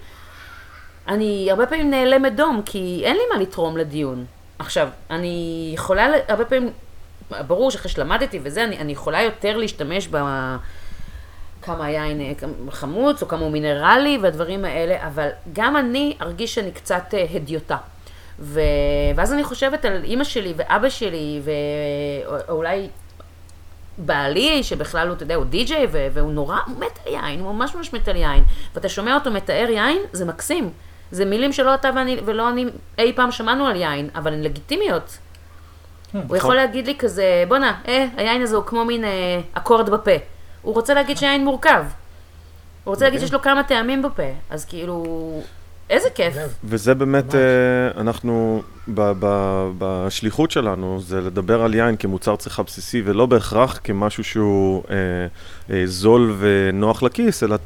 אני הרבה פעמים נעלמת דום, כי אין לי מה לתרום לדיון. עכשיו, אני יכולה, הרבה פעמים, ברור שאחרי שלמדתי וזה, אני, אני יכולה יותר להשתמש ב... כמה היין אה, חמוץ, או כמה הוא מינרלי, והדברים האלה, אבל גם אני ארגיש שאני קצת אה, הדיוטה. ו... ואז אני חושבת על אימא שלי ואבא שלי, ואולי בעלי, שבכלל הוא, אתה יודע, הוא די-ג'יי, והוא נורא מת על יין, הוא ממש ממש מת על יין. ואתה שומע אותו מתאר יין, זה מקסים. זה מילים שלא אתה ואני, ולא אני אי פעם שמענו על יין, אבל הן לגיטימיות. הוא יכול. להגיד לי כזה, בואנה, אה, היין הזה הוא כמו מין אה, אקורד בפה. הוא רוצה להגיד שהיין מורכב. הוא רוצה להגיד אוקיי. שיש לו כמה טעמים בפה. אז כאילו, איזה כיף. וזה באמת, אה, אנחנו, בשליחות שלנו, זה לדבר על יין כמוצר צריכה בסיסי, ולא בהכרח כמשהו שהוא אה, אה, זול ונוח לכיס, אלא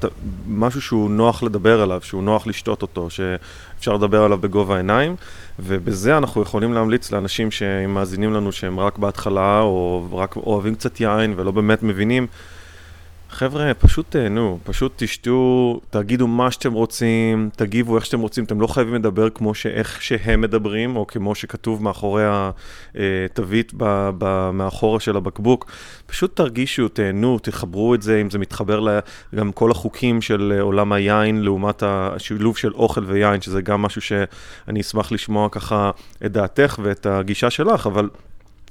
משהו שהוא נוח לדבר עליו, שהוא נוח לשתות אותו, שאפשר לדבר עליו בגובה העיניים, ובזה אנחנו יכולים להמליץ לאנשים שמאזינים לנו שהם רק בהתחלה, או רק אוהבים קצת יין ולא באמת מבינים. חבר'ה, פשוט תהנו, פשוט תשתו, תגידו מה שאתם רוצים, תגיבו איך שאתם רוצים, אתם לא חייבים לדבר כמו שאיך שהם מדברים, או כמו שכתוב מאחורי התווית מאחורה של הבקבוק. פשוט תרגישו, תהנו, תחברו את זה, אם זה מתחבר גם כל החוקים של עולם היין, לעומת השילוב של אוכל ויין, שזה גם משהו שאני אשמח לשמוע ככה את דעתך ואת הגישה שלך, אבל...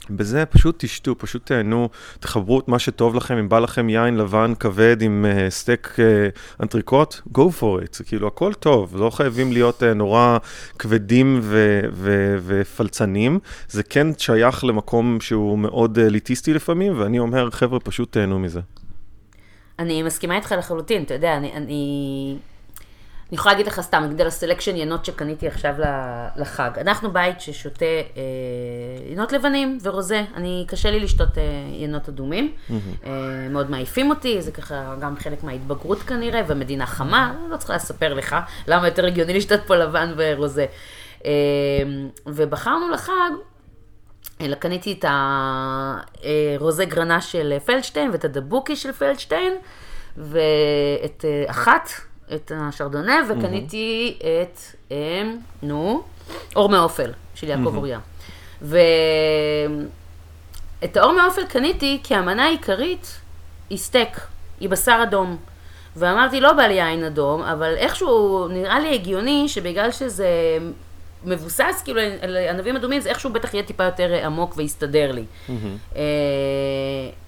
בזה פשוט תשתו, פשוט תהנו, תחברו את מה שטוב לכם, אם בא לכם יין לבן כבד עם אה, סטייק אה, אנטריקוט, go for it, זה כאילו הכל טוב, לא חייבים להיות אה, נורא כבדים ו- ו- ופלצנים, זה כן שייך למקום שהוא מאוד אליטיסטי לפעמים, ואני אומר, חבר'ה, פשוט תהנו מזה. אני מסכימה איתך לחלוטין, אתה יודע, אני... אני... אני יכולה להגיד לך סתם, נגיד על ה selection יינות שקניתי עכשיו לחג. אנחנו בית ששותה אה, ינות לבנים ורוזה. אני, קשה לי לשתות אה, ינות אדומים. אה, מאוד מעייפים אותי, זה ככה גם חלק מההתבגרות כנראה, ומדינה חמה, לא צריכה לספר לך למה יותר הגיוני לשתות פה לבן ורוזה. אה, ובחרנו לחג, אלא קניתי את הרוזה גרנה של פלדשטיין ואת הדבוקי של פלדשטיין, ואת אה, אחת. את השרדונה, וקניתי. את, הם, נו, אור מאופל, של יעקב. אוריה. ואת האור מאופל קניתי כי המנה העיקרית היא סטייק, היא בשר אדום. ואמרתי, לא בא לי יין אדום, אבל איכשהו נראה לי הגיוני שבגלל שזה מבוסס כאילו על ענבים אדומים, זה איכשהו בטח יהיה טיפה יותר עמוק ויסתדר לי. אה,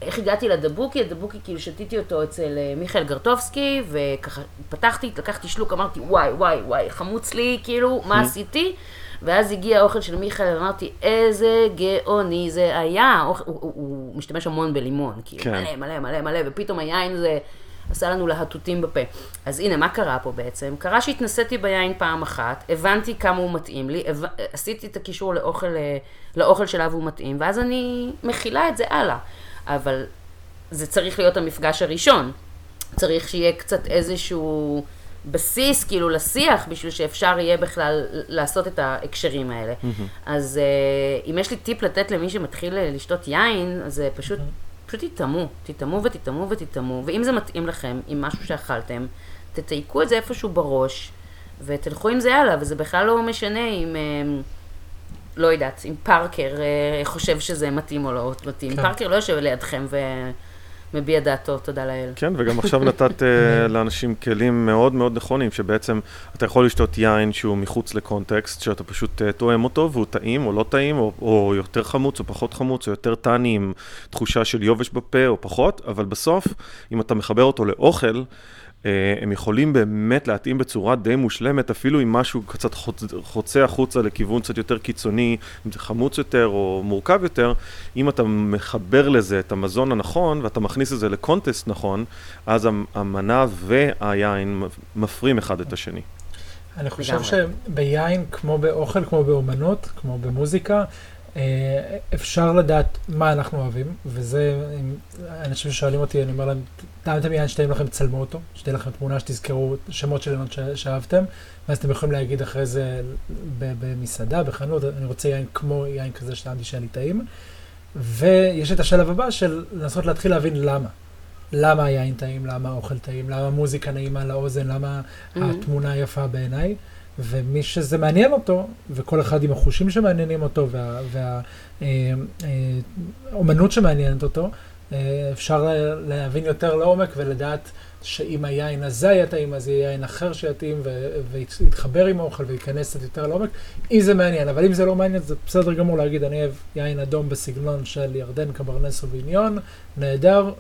איך הגעתי לדבוקי? הדבוקי כאילו שתיתי אותו אצל אה, מיכאל גרטובסקי, וככה פתחתי, לקחתי שלוק, אמרתי וואי וואי וואי, חמוץ לי, כאילו, מה עשיתי? ואז הגיע האוכל של מיכאל, ואמרתי, איזה גאוני זה היה. הוא, הוא, הוא משתמש המון בלימון, כאילו, כן. מלא מלא מלא מלא, ופתאום היין זה עשה לנו להטוטים בפה. אז הנה, מה קרה פה בעצם? קרה שהתנסיתי ביין פעם אחת, הבנתי כמה הוא מתאים לי, הבנ... עשיתי את הקישור לאוכל, אה, לאוכל שלה והוא מתאים, ואז אני מכילה את זה הלאה. אבל זה צריך להיות המפגש הראשון. צריך שיהיה קצת איזשהו בסיס כאילו לשיח בשביל שאפשר יהיה בכלל לעשות את ההקשרים האלה. אז uh, אם יש לי טיפ לתת למי שמתחיל אה, לשתות יין, אז זה פשוט, פשוט תטעמו, תטעמו ותטעמו ותטעמו, ואם זה מתאים לכם עם משהו שאכלתם, תתייקו את זה איפשהו בראש, ותלכו עם זה הלאה, וזה בכלל לא משנה אם... אה, לא יודעת, אם פארקר אה, חושב שזה מתאים או לא מתאים. כן. פארקר לא יושב לידכם ומביע דעתו, תודה לאל. כן, וגם עכשיו נתת אה, [LAUGHS] לאנשים כלים מאוד מאוד נכונים, שבעצם אתה יכול לשתות יין שהוא מחוץ לקונטקסט, שאתה פשוט אה, תואם אותו והוא טעים או לא טעים, או, או יותר חמוץ או פחות חמוץ, או יותר טני עם תחושה של יובש בפה או פחות, אבל בסוף, אם אתה מחבר אותו לאוכל, הם יכולים באמת להתאים בצורה די מושלמת, אפילו אם משהו קצת חוצ... חוצה החוצה לכיוון קצת יותר קיצוני, אם זה חמוץ יותר או מורכב יותר, אם אתה מחבר לזה את המזון הנכון ואתה מכניס את זה לקונטסט נכון, אז המ- המנה והיין מפרים אחד את השני. אני חושב. שביין, כמו באוכל, כמו באומנות, כמו במוזיקה, אה, אפשר לדעת מה אנחנו אוהבים, וזה, אנשים ששואלים אותי, אני אומר להם, טעמתם יין שתהיה לכם, צלמו אותו, שתהיה לכם תמונה שתזכרו שמות של עינות שאהבתם, ואז אתם יכולים להגיד אחרי זה במסעדה, בחנות, אני רוצה יין כמו יין כזה שטעמתי שהיה לי טעים. ויש את השלב הבא של לנסות להתחיל להבין למה. למה היין טעים, למה האוכל טעים, למה המוזיקה נעימה לאוזן, למה Mhm. התמונה יפה בעיניי. ומי שזה מעניין אותו, וכל אחד עם החושים שמעניינים אותו, והאומנות שמעניינת אותו, אה, אפשר לה- להבין יותר לעומק ולדעת שאם היין הזה היה טעים, אז יהיה יין אחר שיתאים ויתחבר עם האוכל וייכנס קצת יותר לעומק, אם זה מעניין. אבל אם זה לא מעניין, זה בסדר גמור להגיד, אני אוהב יין אדום בסגנון של ירדן קברנס סוביניון, נהדר, אה,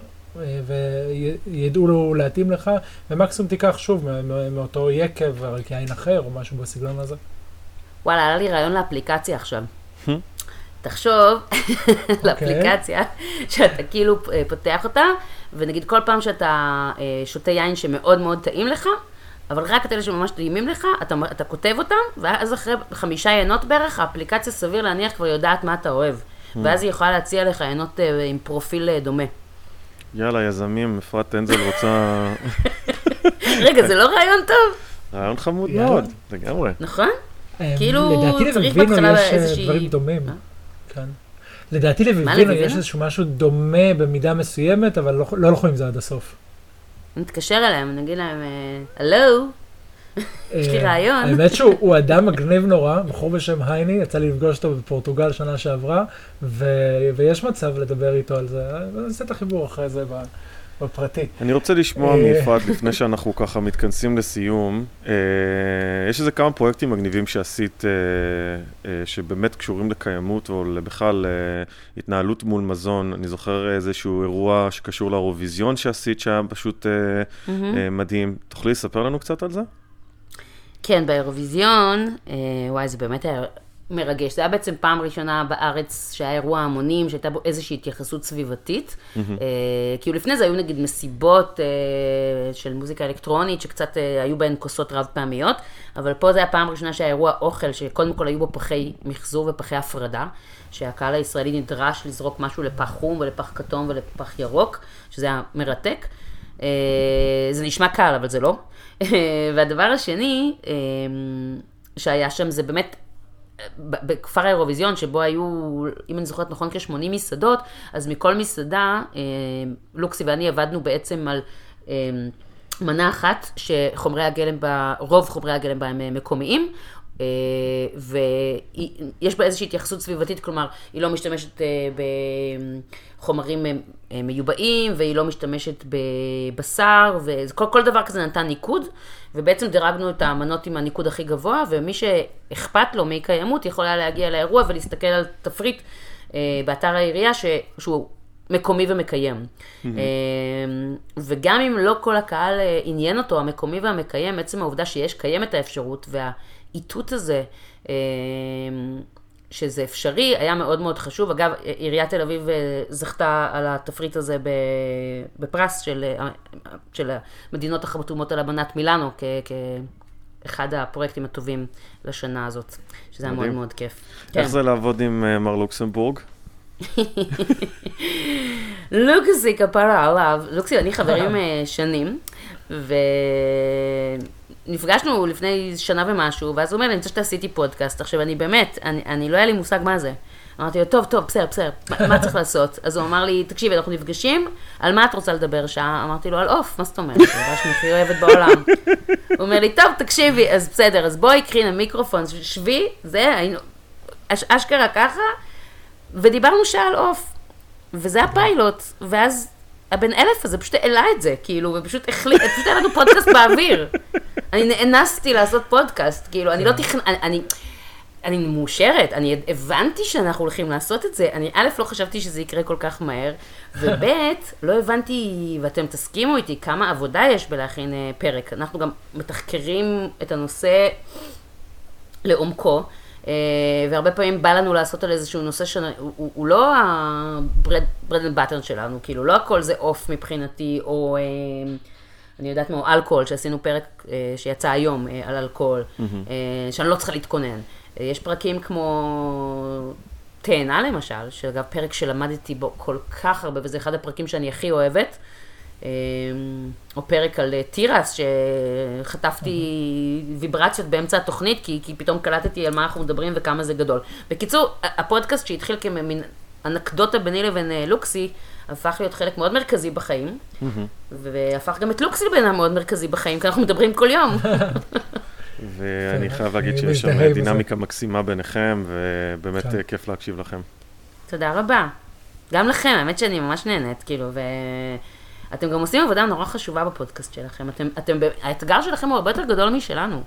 וידעו לו להתאים לך, ומקסימום תיקח שוב מאותו יקב, רק יין אחר או משהו בסגנון הזה. וואלה, עלה לי רעיון לאפליקציה עכשיו. Hmm. תחשוב על אפליקציה שאתה כאילו אה, פותח אותה, ונגיד כל פעם שאתה אה, שותה יין שמאוד מאוד טעים לך, אבל רק את אלה שממש טעימים לך, אתה, אתה כותב אותם, ואז אחרי חמישה יינות בערך, האפליקציה סביר להניח כבר יודעת מה אתה אוהב. ואז היא יכולה להציע לך יינות אה, עם פרופיל דומה. יאללה, יזמים, אפרת אנזל רוצה... רגע, זה לא רעיון טוב, רעיון חמוד. מאוד, לגמרי. נכון? אה, כאילו, לדעתי צריך בהתחלה יש אה, איזושהי- דברים דומים. אה? כן. לדעתי לויבינו? יש איזשהו משהו דומה במידה מסוימת, אבל לא- לא הלכו עם זה עד הסוף. נתקשר אליהם, נגיד להם, הלו, יש לי אה, רעיון. האמת שהוא הוא אדם מגניב נורא, בחור בשם הייני, יצא לי לפגוש אותו בפורטוגל שנה שעברה, ויש מצב לדבר איתו על זה. נעשה את החיבור אחרי זה בפרטי. אני רוצה לשמוע אה. מאפרת, לפני שאנחנו ככה מתכנסים לסיום, אה, יש איזה כמה פרויקטים מגניבים שעשית, אה, אה, שבאמת קשורים לקיימות או בכלל אה, התנהלות מול מזון. אני זוכר איזשהו אירוע שקשור לאירוויזיון שעשית, שהיה פשוט אה. אה, מדהים. תוכלי לספר לנו קצת על זה? כן, באירוויזיון, אה, וואי, זה באמת היה מרגש. זה היה בעצם פעם ראשונה בארץ שהיה אירוע המונים, שהייתה בו איזושהי התייחסות סביבתית. אה, כאילו לפני זה היו נגיד מסיבות אה, של מוזיקה אלקטרונית, שקצת אה, היו בהן כוסות רב פעמיות, אבל פה זה היה פעם ראשונה שהיה אירוע אוכל, שקודם כל היו בו פחי מחזור ופחי הפרדה, שהקהל הישראלי נדרש לזרוק משהו לפח חום ולפח כתום ולפח ירוק, שזה היה מרתק. אה, זה נשמע קל, אבל זה לא. אה, והדבר השני אה, שהיה שם זה באמת בכפר האירוויזיון, שבו היו, אם אני זוכרת נכון, כ-80 מסעדות, אז מכל מסעדה, לוקסי ואני עבדנו בעצם על מנה אחת, שחומרי הגלם בה, רוב חומרי הגלם בה הם מקומיים, ויש בה איזושהי התייחסות סביבתית, כלומר, היא לא משתמשת אה, בחומרים אה, מיובאים, והיא לא משתמשת בבשר, וכל כל דבר כזה נתן ניקוד, ובעצם דירגנו את האמנות עם הניקוד הכי גבוה, ומי שאכפת לו מקיימות יכול היה להגיע לאירוע ולהסתכל על תפריט באתר העירייה שהוא מקומי ומקיים. Mm-hmm. וגם אם לא כל הקהל עניין אותו, המקומי והמקיים, עצם העובדה שיש, קיימת האפשרות, וה... האיתות הזה, אמ, שזה אפשרי, היה מאוד מאוד חשוב. אגב, עיריית תל אביב אה, זכתה על התפריט הזה בפרס של, אה, של המדינות החתומות על אמנת מילאנו, כ... כאחד הפרויקטים הטובים לשנה הזאת, שזה היה מאוד מאוד כיף. איך כן. זה לעבוד עם מר לוקסמבורג? [LAUGHS] לוקסי כפרה עליו, לוקסי ואני חברים שנים, ו... נפגשנו לפני שנה ומשהו, ואז הוא אומר אני רוצה שתעשיתי פודקאסט. עכשיו, אני באמת, אני, אני לא היה לי מושג מה זה. אמרתי לו, טוב, טוב, בסדר, בסדר, מה, מה צריך לעשות? [LAUGHS] אז הוא אמר לי, תקשיבי, אנחנו נפגשים, על מה את רוצה לדבר שעה? אמרתי לו, על עוף, מה זאת אומרת? זה הדבר שאני הכי אוהבת בעולם. הוא אומר לי, טוב, תקשיבי, אז בסדר, אז בואי, קחי למיקרופון, שבי, זה, היינו, אש, אשכרה ככה, ודיברנו שעה על עוף. וזה הפיילוט, ואז הבן אלף הזה פשוט העלה את זה, כאילו, ופשוט החליט, [LAUGHS] פשוט היה לנו פודקאסט באוויר. אני נאנסתי לעשות פודקאסט, כאילו, אני לא כן. תכנ... אני... אני מאושרת, אני הבנתי שאנחנו הולכים לעשות את זה, אני א', לא חשבתי שזה יקרה כל כך מהר, [LAUGHS] וב', לא הבנתי, ואתם תסכימו איתי, כמה עבודה יש בלהכין אה, פרק. אנחנו גם מתחקרים את הנושא לעומקו, והרבה פעמים בא לנו לעשות על איזשהו נושא שהוא הוא לא ה bread and butter שלנו, כאילו, לא הכל זה עוף מבחינתי, או... אה, אני יודעת מה, אלכוהול, שעשינו פרק אה, שיצא היום אה, על אלכוהול, mm-hmm. אה, שאני לא צריכה להתכונן. אה, יש פרקים כמו תאנה למשל, שאגב פרק שלמדתי בו כל כך הרבה, וזה אחד הפרקים שאני הכי אוהבת. אה, או פרק על אה, תירס, שחטפתי. ויברציות באמצע התוכנית, כי, כי פתאום קלטתי על מה אנחנו מדברים וכמה זה גדול. בקיצור, הפודקאסט שהתחיל כמין אנקדוטה ביני לבין אה, לוקסי, הפך להיות חלק מאוד מרכזי בחיים, והפך גם את לוקסי לבן מאוד מרכזי בחיים, כי אנחנו מדברים כל יום. [LAUGHS] ואני כן, חייב להגיד שיש שם דינמיקה מקסימה ביניכם, ובאמת כן. כיף להקשיב לכם. תודה רבה. גם לכם, האמת שאני ממש נהנית, כאילו, ואתם גם עושים עבודה נורא חשובה בפודקאסט שלכם. אתם, אתם, האתגר שלכם הוא הרבה יותר גדול משלנו.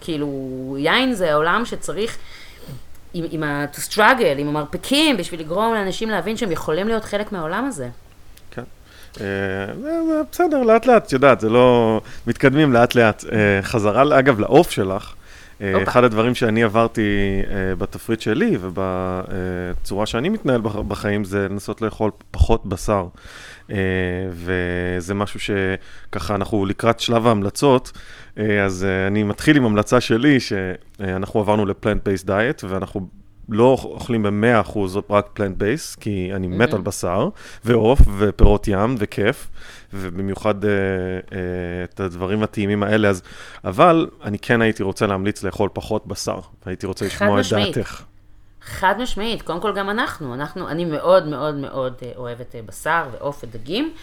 כאילו, יין זה העולם שצריך... עם, עם ה-to struggle, עם המרפקים, בשביל לגרום לאנשים להבין שהם יכולים להיות חלק מהעולם הזה. כן. אה, בסדר, לאט לאט, את יודעת, זה לא... מתקדמים לאט לאט. אה, חזרה, אגב, לעוף שלך. אה, אחד הדברים שאני עברתי בתפריט שלי ובצורה שאני מתנהל בחיים זה לנסות לאכול פחות בשר. וזה משהו שככה אנחנו לקראת שלב ההמלצות. אה, אז אה, אני מתחיל עם המלצה שלי, שאנחנו עברנו ל plant-based diet, ואנחנו לא אוכלים ב-100% רק plant-based, כי אני מת mm-hmm. על בשר, ועוף, ופירות ים, וכיף, ובמיוחד אה, אה, את הדברים הטעימים האלה, אז... אבל אני כן הייתי רוצה להמליץ לאכול פחות בשר, והייתי רוצה לשמוע את דעתך. חד משמעית, קודם כל גם אנחנו, אנחנו, אני מאוד מאוד מאוד אוהבת בשר ועוף ודגים,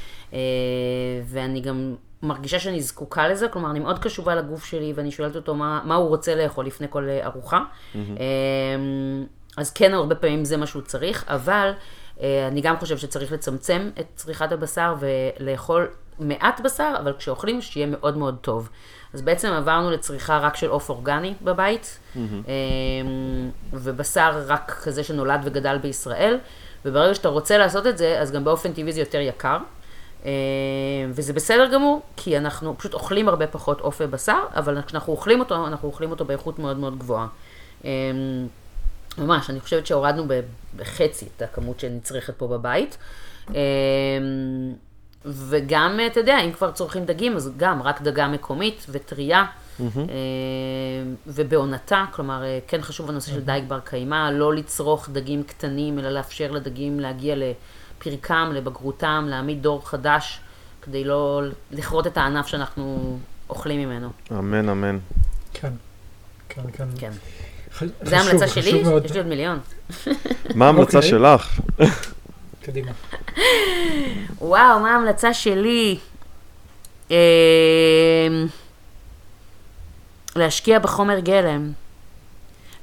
ואני גם מרגישה שאני זקוקה לזה, כלומר, אני מאוד קשובה לגוף שלי, ואני שואלת אותו מה, מה הוא רוצה לאכול לפני כל אה, ארוחה. Mm-hmm. אז כן, הרבה פעמים זה מה שהוא צריך, אבל אה, אני גם חושבת שצריך לצמצם את צריכת הבשר ולאכול מעט בשר, אבל כשאוכלים, שיהיה מאוד מאוד טוב. אז בעצם עברנו לצריכה רק של עוף אורגני בבית, mm-hmm. ובשר רק כזה שנולד וגדל בישראל, וברגע שאתה רוצה לעשות את זה, אז גם באופן טבעי זה יותר יקר. אה, וזה בסדר גמור, כי אנחנו פשוט אוכלים הרבה פחות עוף ובשר, אבל כשאנחנו אוכלים אותו, אנחנו אוכלים אותו באיכות מאוד מאוד גבוהה. אה, ממש, אני חושבת שהורדנו בחצי את הכמות שנצרכת פה בבית. אה, וגם, אתה יודע, אם כבר צורכים דגים, אז גם רק דגה מקומית וטריה, mm-hmm. ובעונתה, כלומר, כן חשוב הנושא mm-hmm. של דייג בר קיימא, לא לצרוך דגים קטנים, אלא לאפשר לדגים להגיע. לפרקם, לבגרותם, להעמיד דור חדש, כדי לא לכרות את הענף שאנחנו אוכלים ממנו. אמן, אמן. כן, כן, כן. כן. זה ההמלצה שלי? יש לי עוד מיליון. מה ההמלצה אוקיי. שלך? קדימה. וואו, מה ההמלצה שלי? אמ, להשקיע בחומר גלם.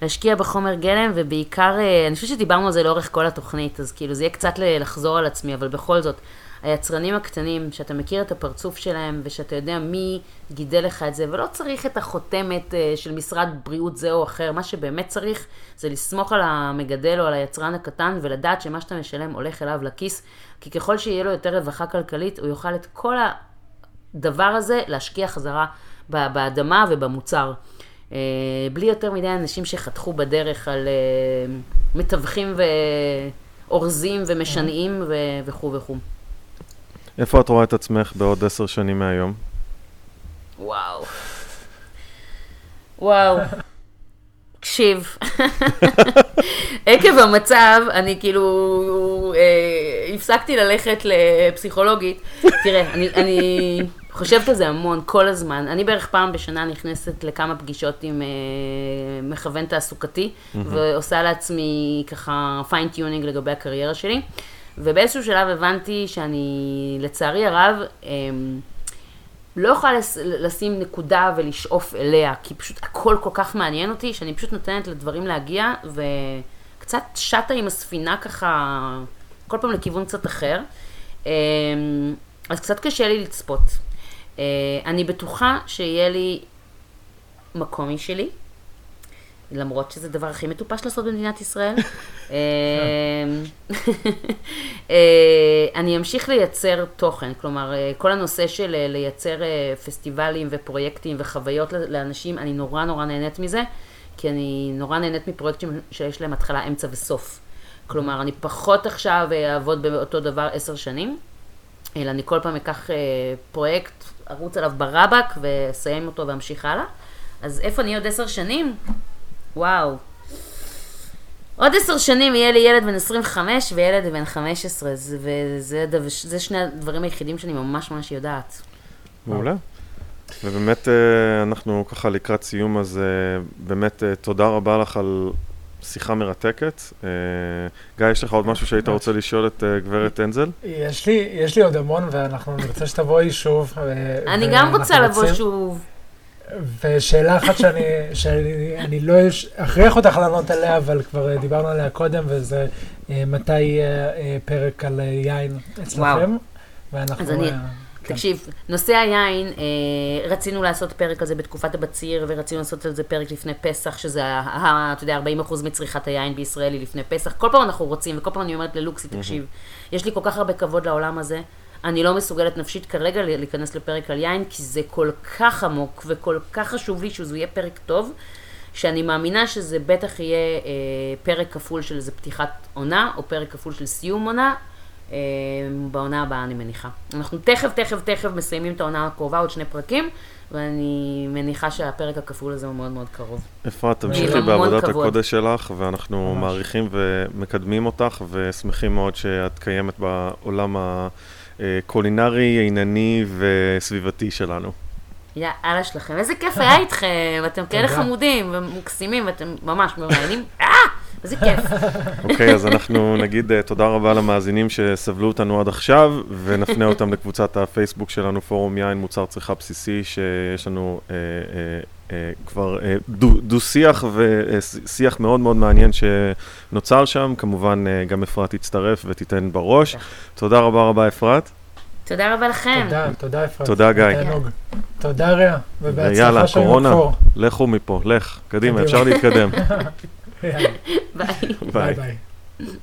להשקיע בחומר גלם, ובעיקר, אה, אני חושבת שדיברנו על זה לאורך כל התוכנית, אז כאילו זה יהיה קצת לחזור על עצמי, אבל בכל זאת, היצרנים הקטנים, שאתה מכיר את הפרצוף שלהם, ושאתה יודע מי גידל לך את זה, ולא צריך את החותמת אה, של משרד בריאות זה או אחר, מה שבאמת צריך זה לסמוך על המגדל או על היצרן הקטן, ולדעת שמה שאתה משלם הולך אליו לכיס, כי ככל שיהיה לו יותר רווחה כלכלית, הוא יוכל את כל הדבר הזה להשקיע חזרה באדמה ובמוצר. אה, בלי יותר מדי אנשים שחתכו בדרך על אה, מתווכים ואורזים ומשנעים וכו' וכו'. איפה את רואה את עצמך בעוד עשר שנים מהיום? וואו. וואו. תקשיב, [LAUGHS] עקב המצב, אני כאילו אה, הפסקתי ללכת לפסיכולוגית. תראה, אני, אני חושבת על זה המון, כל הזמן. אני בערך פעם בשנה נכנסת לכמה פגישות עם אה, מכוון תעסוקתי, ועושה לעצמי ככה fine-tuning לגבי הקריירה שלי. ובאיזשהו שלב הבנתי שאני, לצערי הרב, אה, לא יכולה לשים נקודה ולשאוף אליה, כי פשוט הכל כל כך מעניין אותי, שאני פשוט נותנת לדברים להגיע, וקצת שטה עם הספינה ככה, כל פעם לכיוון קצת אחר. אמ, אז קצת קשה לי לצפות. אה, אני בטוחה שיהיה לי מקום משלי, למרות שזה הדבר הכי מטופש לעשות במדינת ישראל. [LAUGHS] אמ, [LAUGHS] אה, אני אמשיך לייצר תוכן, כלומר, אה, כל הנושא של אה, לייצר פסטיבלים ופרויקטים וחוויות לאנשים, אני נורא נורא נהנית מזה, כי אני נורא נהנית מפרויקטים שיש להם התחלה, אמצע וסוף. כלומר, אני פחות עכשיו אעבוד באותו דבר עשר שנים, אלא אני כל פעם אקח פרויקט, ארוץ עליו ברבק ואסיים אותו ואמשיך הלאה. אז איפה אני עוד עשר שנים? וואו. עוד עשר שנים יהיה לי ילד בן 25 וילד בן 15, זה- וזה דו- זה שני הדברים היחידים שאני ממש ממש יודעת. מעולה. ובאמת אה, אנחנו ככה לקראת סיום, אז אה, באמת אה, תודה רבה לך על שיחה מרתקת. גיא, יש לך עוד משהו שהיית רוצה לשאול את גברת אנזל? יש לי, יש לי עוד המון, ואנחנו נרצה שתבואי שוב. אני גם רוצה לבוא שוב. ושאלה אחת שאני, שאני אני לא אכריח אותך לענות עליה, אבל כבר אה, דיברנו עליה קודם, וזה אה, מתי יהיה אה, פרק על אה, יין אצלכם. ואנחנו... אז אני- אה, כן. תקשיב, נושא היין, אה, רצינו לעשות פרק על זה בתקופת הבציר, ורצינו לעשות על זה פרק לפני פסח, שזה, ה- ה- אתה יודע, 40% מצריכת היין בישראל היא לפני פסח. כל פעם אנחנו רוצים, וכל פעם אני אומרת ללוקסי, תקשיב, יש לי כל כך הרבה כבוד לעולם הזה, אני לא מסוגלת נפשית כרגע להיכנס לפרק על יין, כי זה כל כך עמוק וכל כך חשוב לי שזה יהיה פרק טוב, שאני מאמינה שזה בטח יהיה אה, פרק כפול של איזה פתיחת עונה, או פרק כפול של סיום עונה, אה, בעונה הבאה אני מניחה. אנחנו תכף, תכף, תכף מסיימים את העונה הקרובה, עוד שני פרקים, ואני מניחה שהפרק הכפול הזה הוא מאוד מאוד קרוב. אפרת, תמשיכי המון בעבודת כבוד. הקודש שלך, ואנחנו ממש. מעריכים ומקדמים אותך, ושמחים מאוד שאת קיימת בעולם הקולינרי, עינני וסביבתי שלנו. יאללה שלכם, איזה כיף היה איתכם, אתם כאלה. חמודים ומוקסימים, ואתם ממש מראיינים, אה, איזה כיף. אוקיי, אז אנחנו נגיד אה, תודה רבה למאזינים שסבלו אותנו עד עכשיו, ונפנה אותם לקבוצת הפייסבוק שלנו, פורום יין, מוצר צריכה בסיסי, שיש לנו אה, אה, אה, כבר אה, דו- דו-שיח ושיח מאוד מאוד מעניין שנוצר שם. כמובן, אה, גם אפרת תצטרף ותיתן בראש. בטח. תודה רבה רבה, אפרת. תודה רבה לכם. תודה, תודה אפרת. תודה, גיא. תענוג. תודה רע, ויאללה, ובהצלחה של קורונה. מקור. לכו מפה, לך, קדימה, קדימה. אפשר להתקדם. [LAUGHS] Yeah. [LAUGHS] bye. Bye bye.